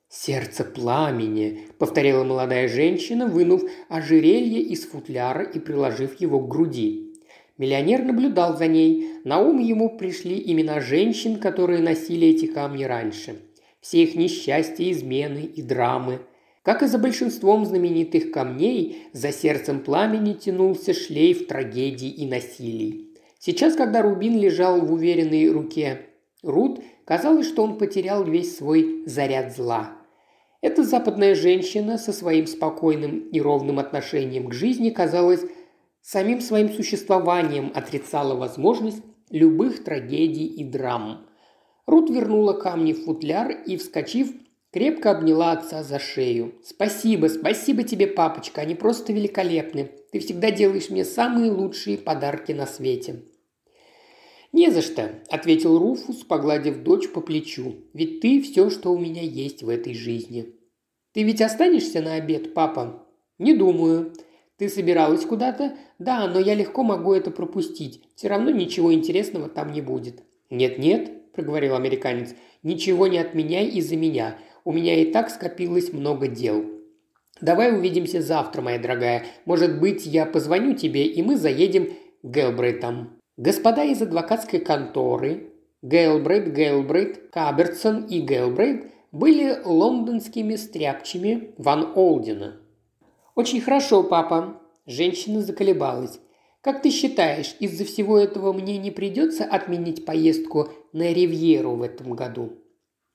«Сердце пламени», – повторила молодая женщина, вынув ожерелье из футляра и приложив его к груди. Миллионер наблюдал за ней. На ум ему пришли имена женщин, которые носили эти камни раньше. Все их несчастья, измены и драмы. Как и за большинством знаменитых камней, за сердцем пламени тянулся шлейф трагедий и насилий. Сейчас, когда Рубин лежал в уверенной руке Рут, казалось, что он потерял весь свой заряд зла. Эта западная женщина со своим спокойным и ровным отношением к жизни, казалось, самим своим существованием отрицала возможность любых трагедий и драм. Рут вернула камни в футляр и, вскочив, крепко обняла отца за шею. «Спасибо, спасибо тебе, папочка, они просто великолепны. Ты всегда делаешь мне самые лучшие подарки на свете». «Не за что», – ответил Руфус, погладив дочь по плечу. «Ведь ты все, что у меня есть в этой жизни». «Ты ведь останешься на обед, папа?» «Не думаю. Ты собиралась куда-то? Да, но я легко могу это пропустить. Все равно ничего интересного там не будет». «Нет-нет», – проговорил американец, – «ничего не отменяй из-за меня. У меня и так скопилось много дел». «Давай увидимся завтра, моя дорогая. Может быть, я позвоню тебе, и мы заедем к Гелбрейтам». Господа из адвокатской конторы Гелбрейт, Гелбрейт, Кабертсон и Гелбрейт были лондонскими стряпчими Ван Олдена – «Очень хорошо, папа». Женщина заколебалась. «Как ты считаешь, из-за всего этого мне не придется отменить поездку на Ривьеру в этом году?»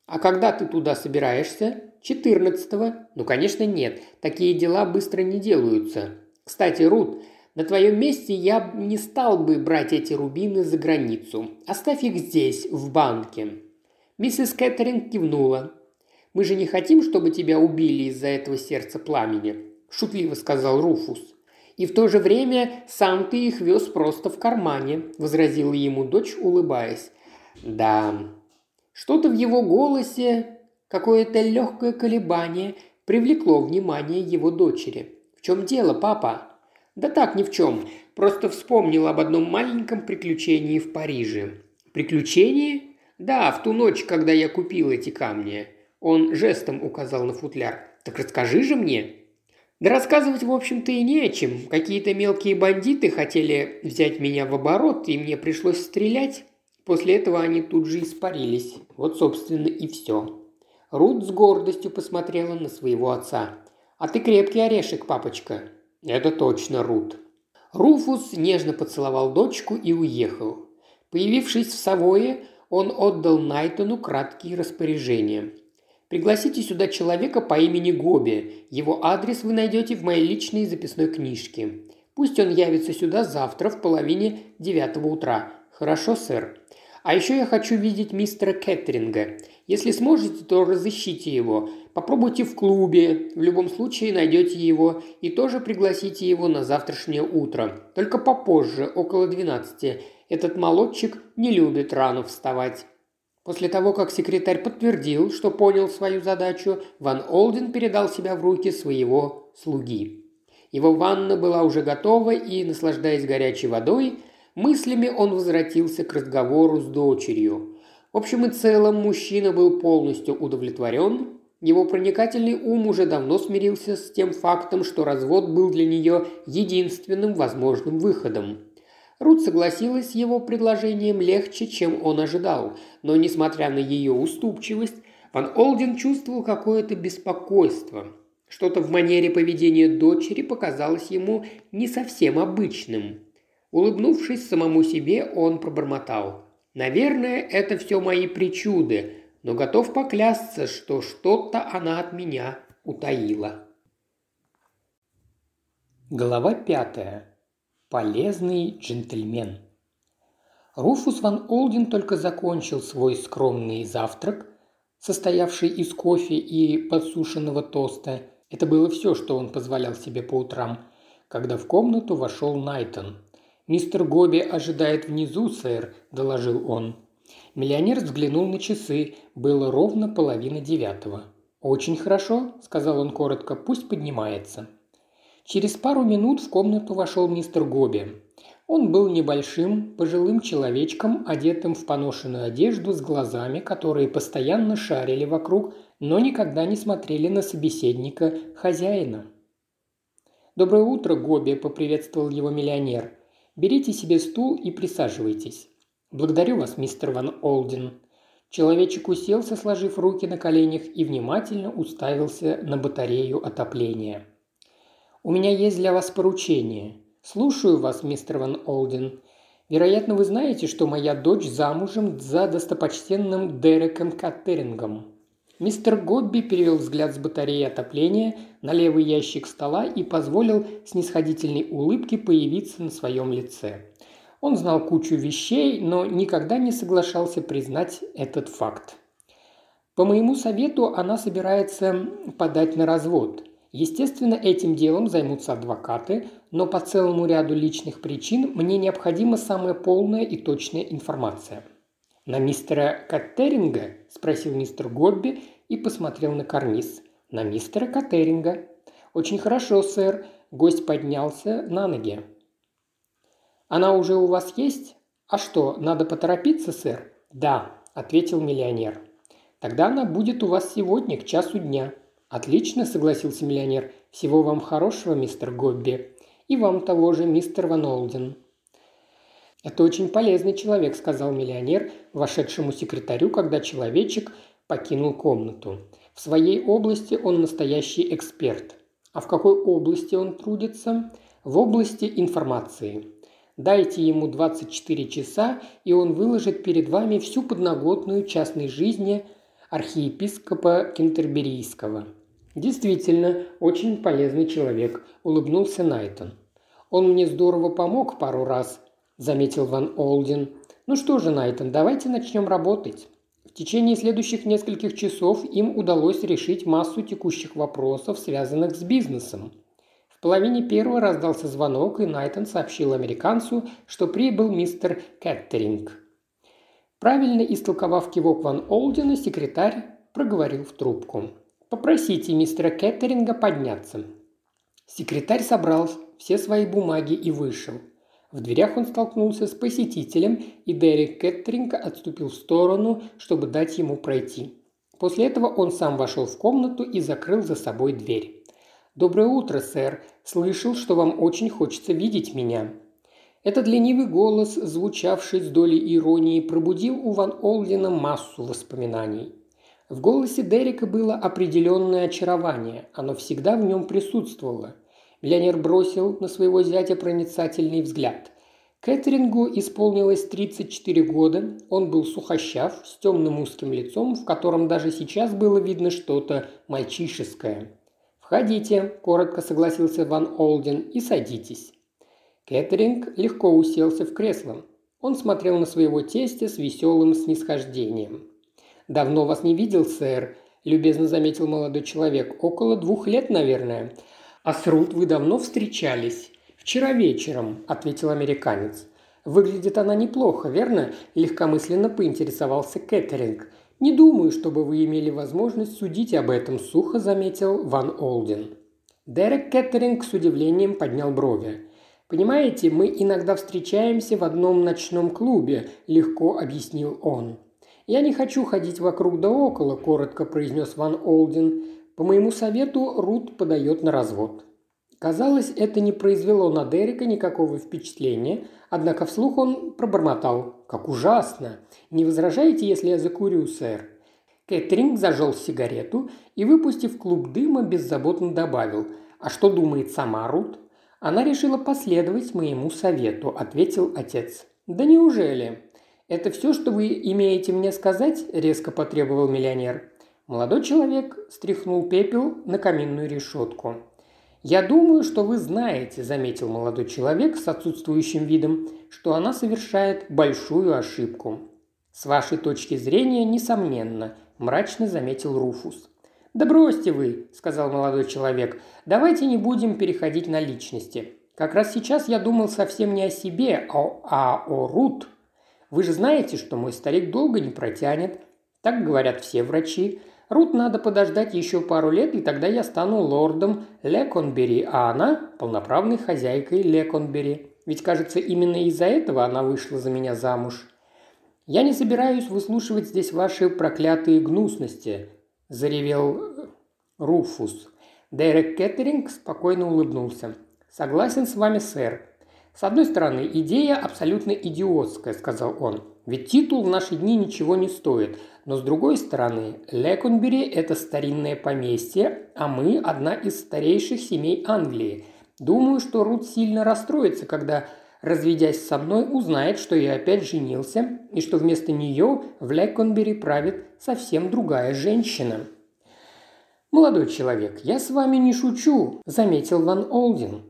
«А когда ты туда собираешься?» «Четырнадцатого». «Ну, конечно, нет. Такие дела быстро не делаются. Кстати, Рут, на твоем месте я не стал бы брать эти рубины за границу. Оставь их здесь, в банке». Миссис Кэтерин кивнула. «Мы же не хотим, чтобы тебя убили из-за этого сердца пламени», – шутливо сказал Руфус. «И в то же время сам ты их вез просто в кармане», – возразила ему дочь, улыбаясь. «Да». Что-то в его голосе, какое-то легкое колебание привлекло внимание его дочери. «В чем дело, папа?» «Да так, ни в чем. Просто вспомнил об одном маленьком приключении в Париже». «Приключении?» «Да, в ту ночь, когда я купил эти камни». Он жестом указал на футляр. «Так расскажи же мне». Да рассказывать, в общем-то, и не о чем. Какие-то мелкие бандиты хотели взять меня в оборот, и мне пришлось стрелять. После этого они тут же испарились. Вот, собственно, и все. Рут с гордостью посмотрела на своего отца. «А ты крепкий орешек, папочка». «Это точно, Рут». Руфус нежно поцеловал дочку и уехал. Появившись в Савое, он отдал Найтону краткие распоряжения. «Пригласите сюда человека по имени Гоби. Его адрес вы найдете в моей личной записной книжке. Пусть он явится сюда завтра в половине девятого утра. Хорошо, сэр?» А еще я хочу видеть мистера Кэтринга. Если сможете, то разыщите его. Попробуйте в клубе. В любом случае найдете его и тоже пригласите его на завтрашнее утро. Только попозже, около 12. Этот молодчик не любит рано вставать. После того, как секретарь подтвердил, что понял свою задачу, Ван Олден передал себя в руки своего слуги. Его ванна была уже готова, и, наслаждаясь горячей водой, Мыслями он возвратился к разговору с дочерью. В общем и целом, мужчина был полностью удовлетворен. Его проникательный ум уже давно смирился с тем фактом, что развод был для нее единственным возможным выходом. Рут согласилась с его предложением легче, чем он ожидал, но, несмотря на ее уступчивость, Ван Олден чувствовал какое-то беспокойство. Что-то в манере поведения дочери показалось ему не совсем обычным – Улыбнувшись самому себе, он пробормотал. «Наверное, это все мои причуды, но готов поклясться, что что-то она от меня утаила». Глава пятая. Полезный джентльмен. Руфус ван Олдин только закончил свой скромный завтрак, состоявший из кофе и подсушенного тоста. Это было все, что он позволял себе по утрам, когда в комнату вошел Найтон – «Мистер Гоби ожидает внизу, сэр», – доложил он. Миллионер взглянул на часы. Было ровно половина девятого. «Очень хорошо», – сказал он коротко, – «пусть поднимается». Через пару минут в комнату вошел мистер Гоби. Он был небольшим, пожилым человечком, одетым в поношенную одежду с глазами, которые постоянно шарили вокруг, но никогда не смотрели на собеседника хозяина. «Доброе утро, Гоби», – поприветствовал его миллионер. Берите себе стул и присаживайтесь. Благодарю вас, мистер Ван Олден. Человечек уселся, сложив руки на коленях, и внимательно уставился на батарею отопления. «У меня есть для вас поручение. Слушаю вас, мистер Ван Олден. Вероятно, вы знаете, что моя дочь замужем за достопочтенным Дереком Каттерингом. Мистер Гобби перевел взгляд с батареи отопления на левый ящик стола и позволил снисходительной улыбке появиться на своем лице. Он знал кучу вещей, но никогда не соглашался признать этот факт. По моему совету она собирается подать на развод. Естественно, этим делом займутся адвокаты, но по целому ряду личных причин мне необходима самая полная и точная информация – «На мистера Каттеринга?» – спросил мистер Гобби и посмотрел на карниз. «На мистера Каттеринга». «Очень хорошо, сэр». Гость поднялся на ноги. «Она уже у вас есть? А что, надо поторопиться, сэр?» «Да», – ответил миллионер. «Тогда она будет у вас сегодня к часу дня». «Отлично», – согласился миллионер. «Всего вам хорошего, мистер Гобби. И вам того же, мистер Ван Олден». «Это очень полезный человек», – сказал миллионер вошедшему секретарю, когда человечек покинул комнату. В своей области он настоящий эксперт. А в какой области он трудится? В области информации. Дайте ему 24 часа, и он выложит перед вами всю подноготную частной жизни архиепископа Кентерберийского. «Действительно, очень полезный человек», – улыбнулся Найтон. «Он мне здорово помог пару раз», – заметил Ван Олдин. «Ну что же, Найтон, давайте начнем работать». В течение следующих нескольких часов им удалось решить массу текущих вопросов, связанных с бизнесом. В половине первого раздался звонок, и Найтон сообщил американцу, что прибыл мистер Кэттеринг. Правильно истолковав кивок Ван Олдина, секретарь проговорил в трубку. «Попросите мистера Кеттеринга подняться». Секретарь собрал все свои бумаги и вышел. В дверях он столкнулся с посетителем, и Дерек Кеттеринг отступил в сторону, чтобы дать ему пройти. После этого он сам вошел в комнату и закрыл за собой дверь. «Доброе утро, сэр. Слышал, что вам очень хочется видеть меня». Этот ленивый голос, звучавший с долей иронии, пробудил у Ван Олдина массу воспоминаний. В голосе Дерека было определенное очарование, оно всегда в нем присутствовало. Миллионер бросил на своего зятя проницательный взгляд. Кэтерингу исполнилось 34 года, он был сухощав, с темным узким лицом, в котором даже сейчас было видно что-то мальчишеское. «Входите», – коротко согласился Ван Олден, – «и садитесь». Кэтеринг легко уселся в кресло. Он смотрел на своего тестя с веселым снисхождением. «Давно вас не видел, сэр», – любезно заметил молодой человек. «Около двух лет, наверное. А с Рут вы давно встречались?» «Вчера вечером», – ответил американец. «Выглядит она неплохо, верно?» – легкомысленно поинтересовался Кэтеринг. «Не думаю, чтобы вы имели возможность судить об этом», – сухо заметил Ван Олден. Дерек Кэтеринг с удивлением поднял брови. «Понимаете, мы иногда встречаемся в одном ночном клубе», – легко объяснил он. «Я не хочу ходить вокруг да около», – коротко произнес Ван Олден. «По моему совету Рут подает на развод». Казалось, это не произвело на Дерека никакого впечатления, однако вслух он пробормотал. «Как ужасно! Не возражаете, если я закурю, сэр?» Кэтринг зажег сигарету и, выпустив клуб дыма, беззаботно добавил. «А что думает сама Рут?» Она решила последовать моему совету», – ответил отец. «Да неужели?» «Это все, что вы имеете мне сказать?» – резко потребовал миллионер. Молодой человек стряхнул пепел на каминную решетку. «Я думаю, что вы знаете», – заметил молодой человек с отсутствующим видом, – «что она совершает большую ошибку». «С вашей точки зрения, несомненно», – мрачно заметил Руфус. «Да бросьте вы», – сказал молодой человек. «Давайте не будем переходить на личности. Как раз сейчас я думал совсем не о себе, а, а о Рут. Вы же знаете, что мой старик долго не протянет. Так говорят все врачи. Рут надо подождать еще пару лет, и тогда я стану лордом Леконбери, а она – полноправной хозяйкой Леконбери. Ведь, кажется, именно из-за этого она вышла за меня замуж. Я не собираюсь выслушивать здесь ваши проклятые гнусности, – заревел Руфус. Дерек Кеттеринг спокойно улыбнулся. «Согласен с вами, сэр. С одной стороны, идея абсолютно идиотская», – сказал он. «Ведь титул в наши дни ничего не стоит. Но с другой стороны, Леконбери – это старинное поместье, а мы – одна из старейших семей Англии. Думаю, что Рут сильно расстроится, когда разведясь со мной, узнает, что я опять женился и что вместо нее в Леконбери правит совсем другая женщина. «Молодой человек, я с вами не шучу», – заметил Ван Олдин.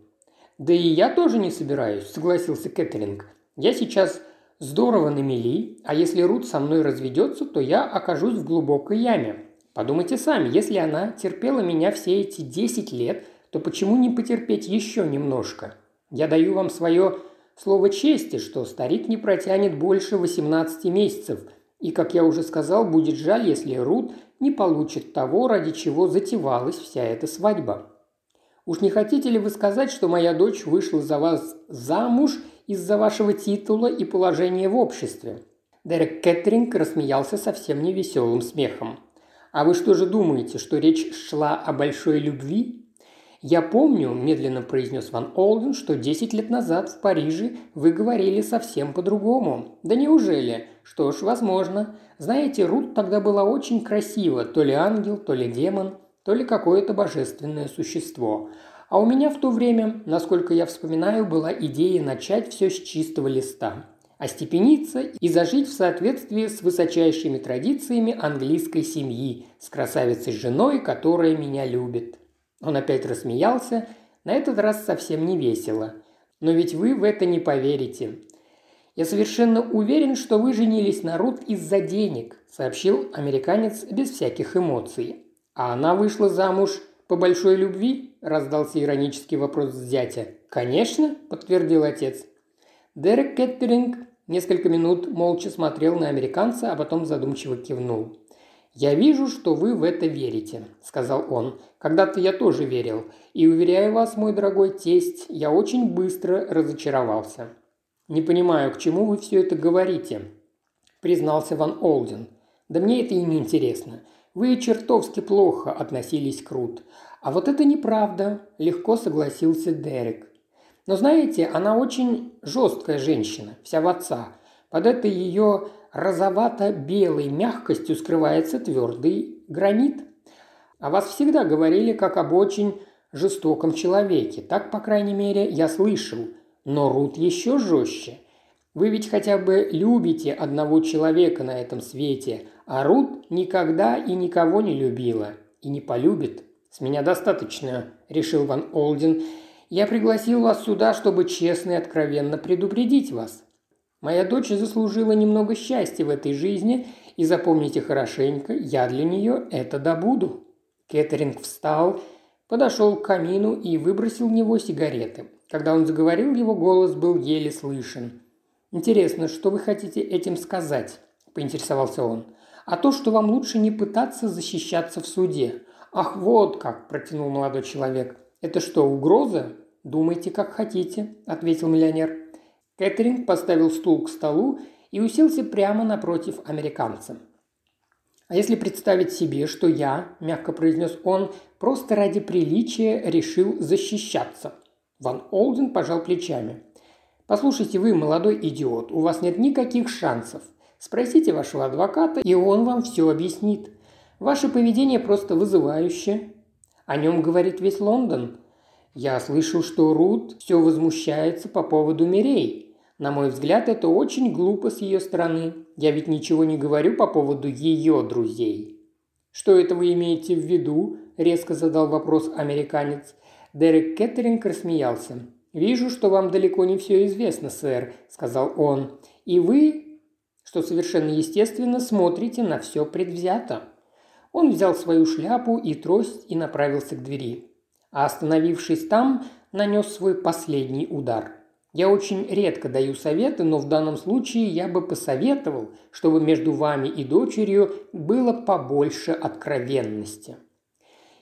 «Да и я тоже не собираюсь», – согласился Кэтлинг. «Я сейчас здорово на мели, а если Рут со мной разведется, то я окажусь в глубокой яме. Подумайте сами, если она терпела меня все эти десять лет, то почему не потерпеть еще немножко? Я даю вам свое Слово чести, что старик не протянет больше 18 месяцев, и, как я уже сказал, будет жаль, если Рут не получит того, ради чего затевалась вся эта свадьба. Уж не хотите ли вы сказать, что моя дочь вышла за вас замуж из-за вашего титула и положения в обществе?» Дерек Кэтринг рассмеялся совсем невеселым смехом. «А вы что же думаете, что речь шла о большой любви?» «Я помню», – медленно произнес Ван Олден, – «что десять лет назад в Париже вы говорили совсем по-другому». «Да неужели? Что ж, возможно. Знаете, Рут тогда была очень красива, то ли ангел, то ли демон, то ли какое-то божественное существо. А у меня в то время, насколько я вспоминаю, была идея начать все с чистого листа. остепениться и зажить в соответствии с высочайшими традициями английской семьи, с красавицей женой, которая меня любит. Он опять рассмеялся, на этот раз совсем не весело. Но ведь вы в это не поверите. Я совершенно уверен, что вы женились на Рут из-за денег, сообщил американец без всяких эмоций. А она вышла замуж по большой любви? раздался иронический вопрос зятя. Конечно, подтвердил отец. Дерек Кеттеринг Несколько минут молча смотрел на американца, а потом задумчиво кивнул. «Я вижу, что вы в это верите», – сказал он. «Когда-то я тоже верил. И, уверяю вас, мой дорогой тесть, я очень быстро разочаровался». «Не понимаю, к чему вы все это говорите», – признался Ван Олден. «Да мне это и не интересно. Вы чертовски плохо относились к Рут. А вот это неправда», – легко согласился Дерек. Но знаете, она очень жесткая женщина, вся в отца. Под этой ее розовато-белой мягкостью скрывается твердый гранит. А вас всегда говорили как об очень жестоком человеке. Так, по крайней мере, я слышал. Но Рут еще жестче. Вы ведь хотя бы любите одного человека на этом свете, а Рут никогда и никого не любила. И не полюбит. С меня достаточно, решил Ван Олден, я пригласил вас сюда, чтобы честно и откровенно предупредить вас. Моя дочь заслужила немного счастья в этой жизни, и запомните хорошенько, я для нее это добуду». Кэтеринг встал, подошел к камину и выбросил в него сигареты. Когда он заговорил, его голос был еле слышен. «Интересно, что вы хотите этим сказать?» – поинтересовался он. «А то, что вам лучше не пытаться защищаться в суде». «Ах, вот как!» – протянул молодой человек. «Это что, угроза?» «Думайте, как хотите», – ответил миллионер. Кэтрин поставил стул к столу и уселся прямо напротив американца. «А если представить себе, что я, – мягко произнес он, – просто ради приличия решил защищаться?» Ван Олден пожал плечами. «Послушайте вы, молодой идиот, у вас нет никаких шансов. Спросите вашего адвоката, и он вам все объяснит. Ваше поведение просто вызывающее. О нем говорит весь Лондон. Я слышал, что Рут все возмущается по поводу Мирей. На мой взгляд, это очень глупо с ее стороны. Я ведь ничего не говорю по поводу ее друзей. «Что это вы имеете в виду?» – резко задал вопрос американец. Дерек Кеттеринг рассмеялся. «Вижу, что вам далеко не все известно, сэр», – сказал он. «И вы, что совершенно естественно, смотрите на все предвзято». Он взял свою шляпу и трость и направился к двери а остановившись там, нанес свой последний удар. Я очень редко даю советы, но в данном случае я бы посоветовал, чтобы между вами и дочерью было побольше откровенности.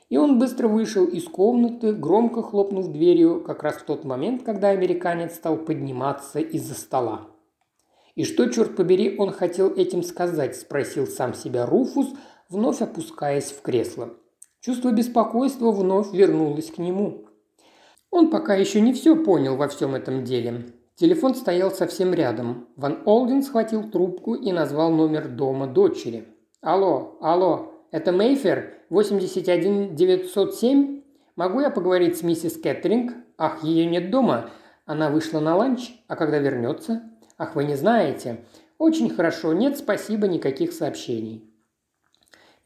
И он быстро вышел из комнаты, громко хлопнув дверью, как раз в тот момент, когда американец стал подниматься из-за стола. «И что, черт побери, он хотел этим сказать?» – спросил сам себя Руфус, вновь опускаясь в кресло. Чувство беспокойства вновь вернулось к нему. Он пока еще не все понял во всем этом деле. Телефон стоял совсем рядом. Ван Олден схватил трубку и назвал номер дома дочери. «Алло, алло, это Мейфер, 81907? Могу я поговорить с миссис Кэтринг? Ах, ее нет дома. Она вышла на ланч, а когда вернется? Ах, вы не знаете. Очень хорошо, нет, спасибо, никаких сообщений.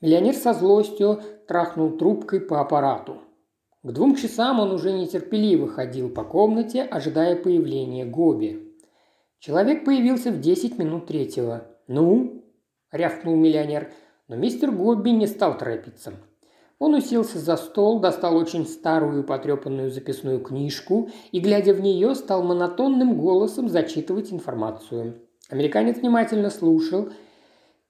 Миллионер со злостью трахнул трубкой по аппарату. К двум часам он уже нетерпеливо ходил по комнате, ожидая появления Гоби. Человек появился в десять минут третьего. «Ну?» – рявкнул миллионер, но мистер Гоби не стал торопиться. Он уселся за стол, достал очень старую потрепанную записную книжку и, глядя в нее, стал монотонным голосом зачитывать информацию. Американец внимательно слушал –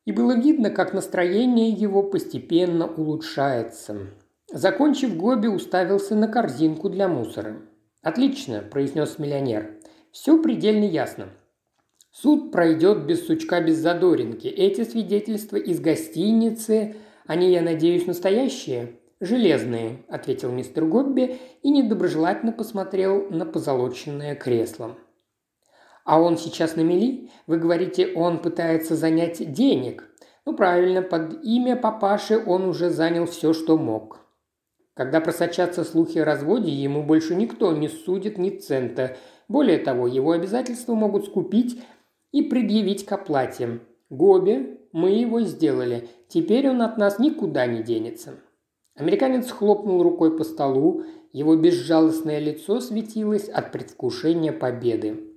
и было видно, как настроение его постепенно улучшается. Закончив Гоби, уставился на корзинку для мусора. «Отлично», – произнес миллионер. «Все предельно ясно. Суд пройдет без сучка, без задоринки. Эти свидетельства из гостиницы, они, я надеюсь, настоящие?» «Железные», – ответил мистер Гобби и недоброжелательно посмотрел на позолоченное кресло. А он сейчас на мели? Вы говорите, он пытается занять денег. Ну правильно, под имя папаши он уже занял все, что мог. Когда просочатся слухи о разводе, ему больше никто не судит ни цента. Более того, его обязательства могут скупить и предъявить к оплате. Гоби, мы его сделали. Теперь он от нас никуда не денется». Американец хлопнул рукой по столу, его безжалостное лицо светилось от предвкушения победы.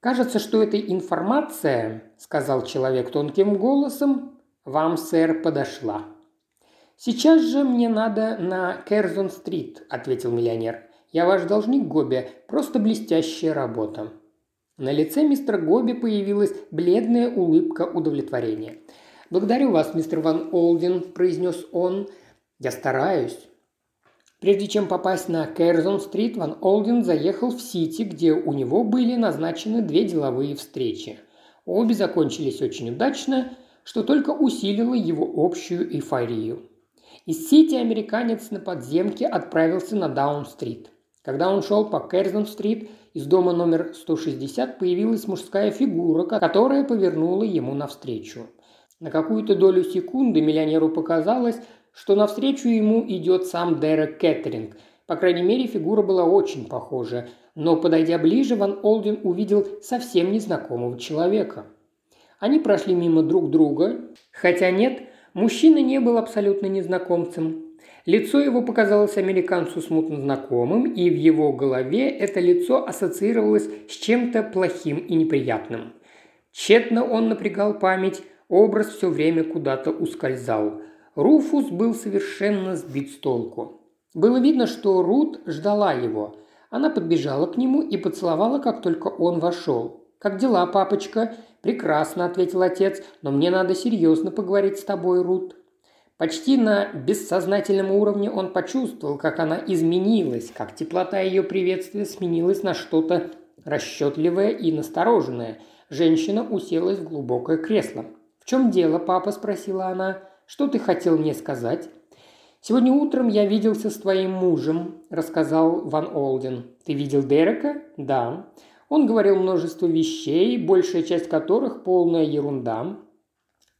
«Кажется, что эта информация, — сказал человек тонким голосом, — вам, сэр, подошла». «Сейчас же мне надо на Керзон-стрит», — ответил миллионер. «Я ваш должник, Гоби, просто блестящая работа». На лице мистера Гоби появилась бледная улыбка удовлетворения. «Благодарю вас, мистер Ван Олден», – произнес он. «Я стараюсь». Прежде чем попасть на Кэрзон-стрит, Ван Олден заехал в Сити, где у него были назначены две деловые встречи. Обе закончились очень удачно, что только усилило его общую эйфорию. Из Сити американец на подземке отправился на Даун-стрит. Когда он шел по Кэрзон-стрит, из дома номер 160 появилась мужская фигура, которая повернула ему навстречу. На какую-то долю секунды миллионеру показалось, что навстречу ему идет сам Дерек Кеттеринг. По крайней мере, фигура была очень похожа. Но, подойдя ближе, Ван Олден увидел совсем незнакомого человека. Они прошли мимо друг друга, хотя нет, мужчина не был абсолютно незнакомцем. Лицо его показалось американцу смутно знакомым, и в его голове это лицо ассоциировалось с чем-то плохим и неприятным. Тщетно он напрягал память, образ все время куда-то ускользал. Руфус был совершенно сбит с толку. Было видно, что Рут ждала его. Она подбежала к нему и поцеловала, как только он вошел. «Как дела, папочка?» «Прекрасно», – ответил отец, – «но мне надо серьезно поговорить с тобой, Рут». Почти на бессознательном уровне он почувствовал, как она изменилась, как теплота ее приветствия сменилась на что-то расчетливое и настороженное. Женщина уселась в глубокое кресло. «В чем дело, папа?» – спросила она. «Что ты хотел мне сказать?» «Сегодня утром я виделся с твоим мужем», – рассказал Ван Олден. «Ты видел Дерека?» «Да». Он говорил множество вещей, большая часть которых полная ерунда,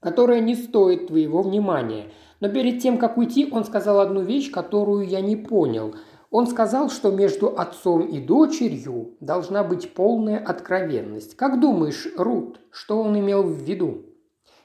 которая не стоит твоего внимания – но перед тем, как уйти, он сказал одну вещь, которую я не понял. Он сказал, что между отцом и дочерью должна быть полная откровенность. Как думаешь, Рут, что он имел в виду?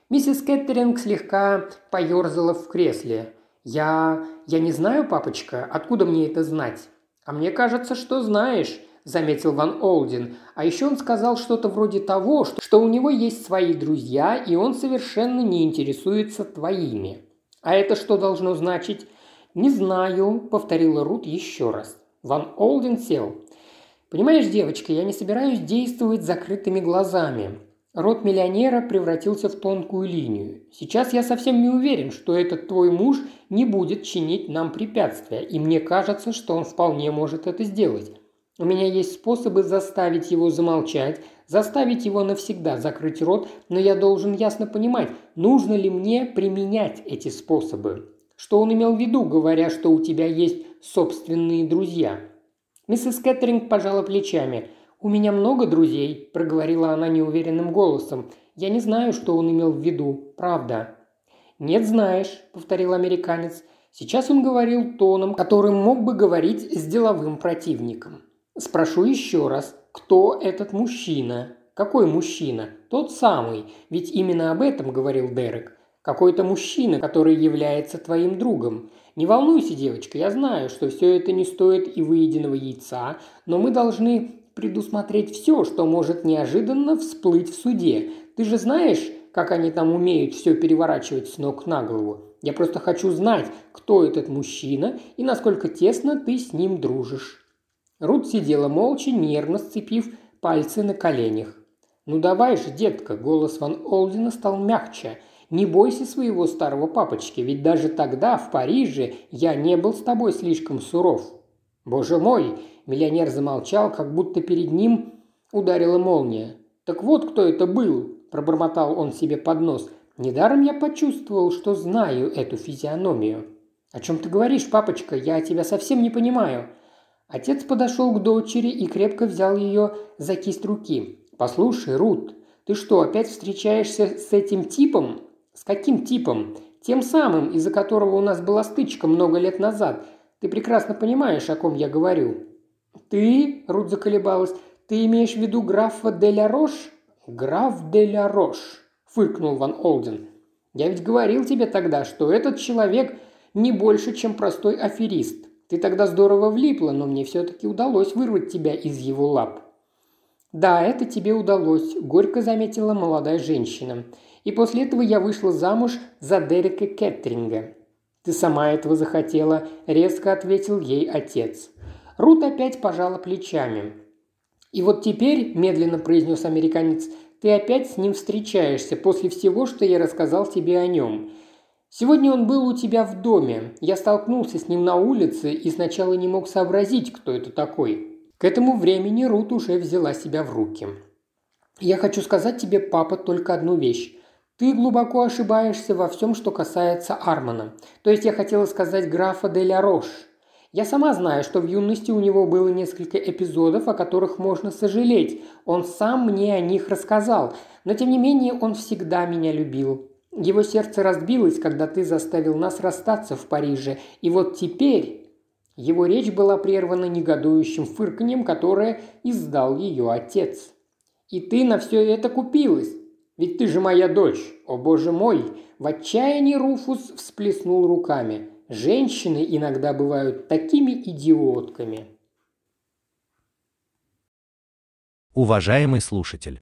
Миссис Кеттеринг слегка поерзала в кресле. «Я... я не знаю, папочка, откуда мне это знать?» «А мне кажется, что знаешь», – заметил Ван Олдин. А еще он сказал что-то вроде того, что, что у него есть свои друзья, и он совершенно не интересуется твоими. «А это что должно значить?» «Не знаю», – повторила Рут еще раз. Ван Олден сел. «Понимаешь, девочка, я не собираюсь действовать закрытыми глазами. Рот миллионера превратился в тонкую линию. Сейчас я совсем не уверен, что этот твой муж не будет чинить нам препятствия, и мне кажется, что он вполне может это сделать. У меня есть способы заставить его замолчать, заставить его навсегда закрыть рот, но я должен ясно понимать, нужно ли мне применять эти способы. Что он имел в виду, говоря, что у тебя есть собственные друзья? Миссис Кэтринг пожала плечами. «У меня много друзей», – проговорила она неуверенным голосом. «Я не знаю, что он имел в виду, правда». «Нет, знаешь», – повторил американец. Сейчас он говорил тоном, которым мог бы говорить с деловым противником. Спрошу еще раз, кто этот мужчина? Какой мужчина? Тот самый, ведь именно об этом говорил Дерек. Какой-то мужчина, который является твоим другом. Не волнуйся, девочка, я знаю, что все это не стоит и выеденного яйца, но мы должны предусмотреть все, что может неожиданно всплыть в суде. Ты же знаешь, как они там умеют все переворачивать с ног на голову. Я просто хочу знать, кто этот мужчина и насколько тесно ты с ним дружишь. Рут сидела молча, нервно сцепив пальцы на коленях. «Ну давай же, детка!» – голос Ван Олдина стал мягче. «Не бойся своего старого папочки, ведь даже тогда, в Париже, я не был с тобой слишком суров». «Боже мой!» – миллионер замолчал, как будто перед ним ударила молния. «Так вот кто это был!» – пробормотал он себе под нос. «Недаром я почувствовал, что знаю эту физиономию». «О чем ты говоришь, папочка? Я тебя совсем не понимаю». Отец подошел к дочери и крепко взял ее за кисть руки. «Послушай, Рут, ты что, опять встречаешься с этим типом?» «С каким типом?» «Тем самым, из-за которого у нас была стычка много лет назад. Ты прекрасно понимаешь, о ком я говорю». «Ты?» – Рут заколебалась. «Ты имеешь в виду графа Деля Рош?» «Граф де ля Рош», – фыркнул Ван Олден. «Я ведь говорил тебе тогда, что этот человек не больше, чем простой аферист. Ты тогда здорово влипла, но мне все-таки удалось вырвать тебя из его лап». «Да, это тебе удалось», – горько заметила молодая женщина. «И после этого я вышла замуж за Дерека Кеттринга». «Ты сама этого захотела», – резко ответил ей отец. Рут опять пожала плечами. «И вот теперь», – медленно произнес американец, – «ты опять с ним встречаешься после всего, что я рассказал тебе о нем. Сегодня он был у тебя в доме. Я столкнулся с ним на улице и сначала не мог сообразить, кто это такой. К этому времени Рут уже взяла себя в руки. Я хочу сказать тебе, папа, только одну вещь. Ты глубоко ошибаешься во всем, что касается Армана. То есть я хотела сказать графа де ля Рош. Я сама знаю, что в юности у него было несколько эпизодов, о которых можно сожалеть. Он сам мне о них рассказал. Но тем не менее он всегда меня любил. Его сердце разбилось, когда ты заставил нас расстаться в Париже. И вот теперь...» Его речь была прервана негодующим фырканьем, которое издал ее отец. «И ты на все это купилась? Ведь ты же моя дочь! О боже мой!» В отчаянии Руфус всплеснул руками. «Женщины иногда бывают такими идиотками!» Уважаемый слушатель,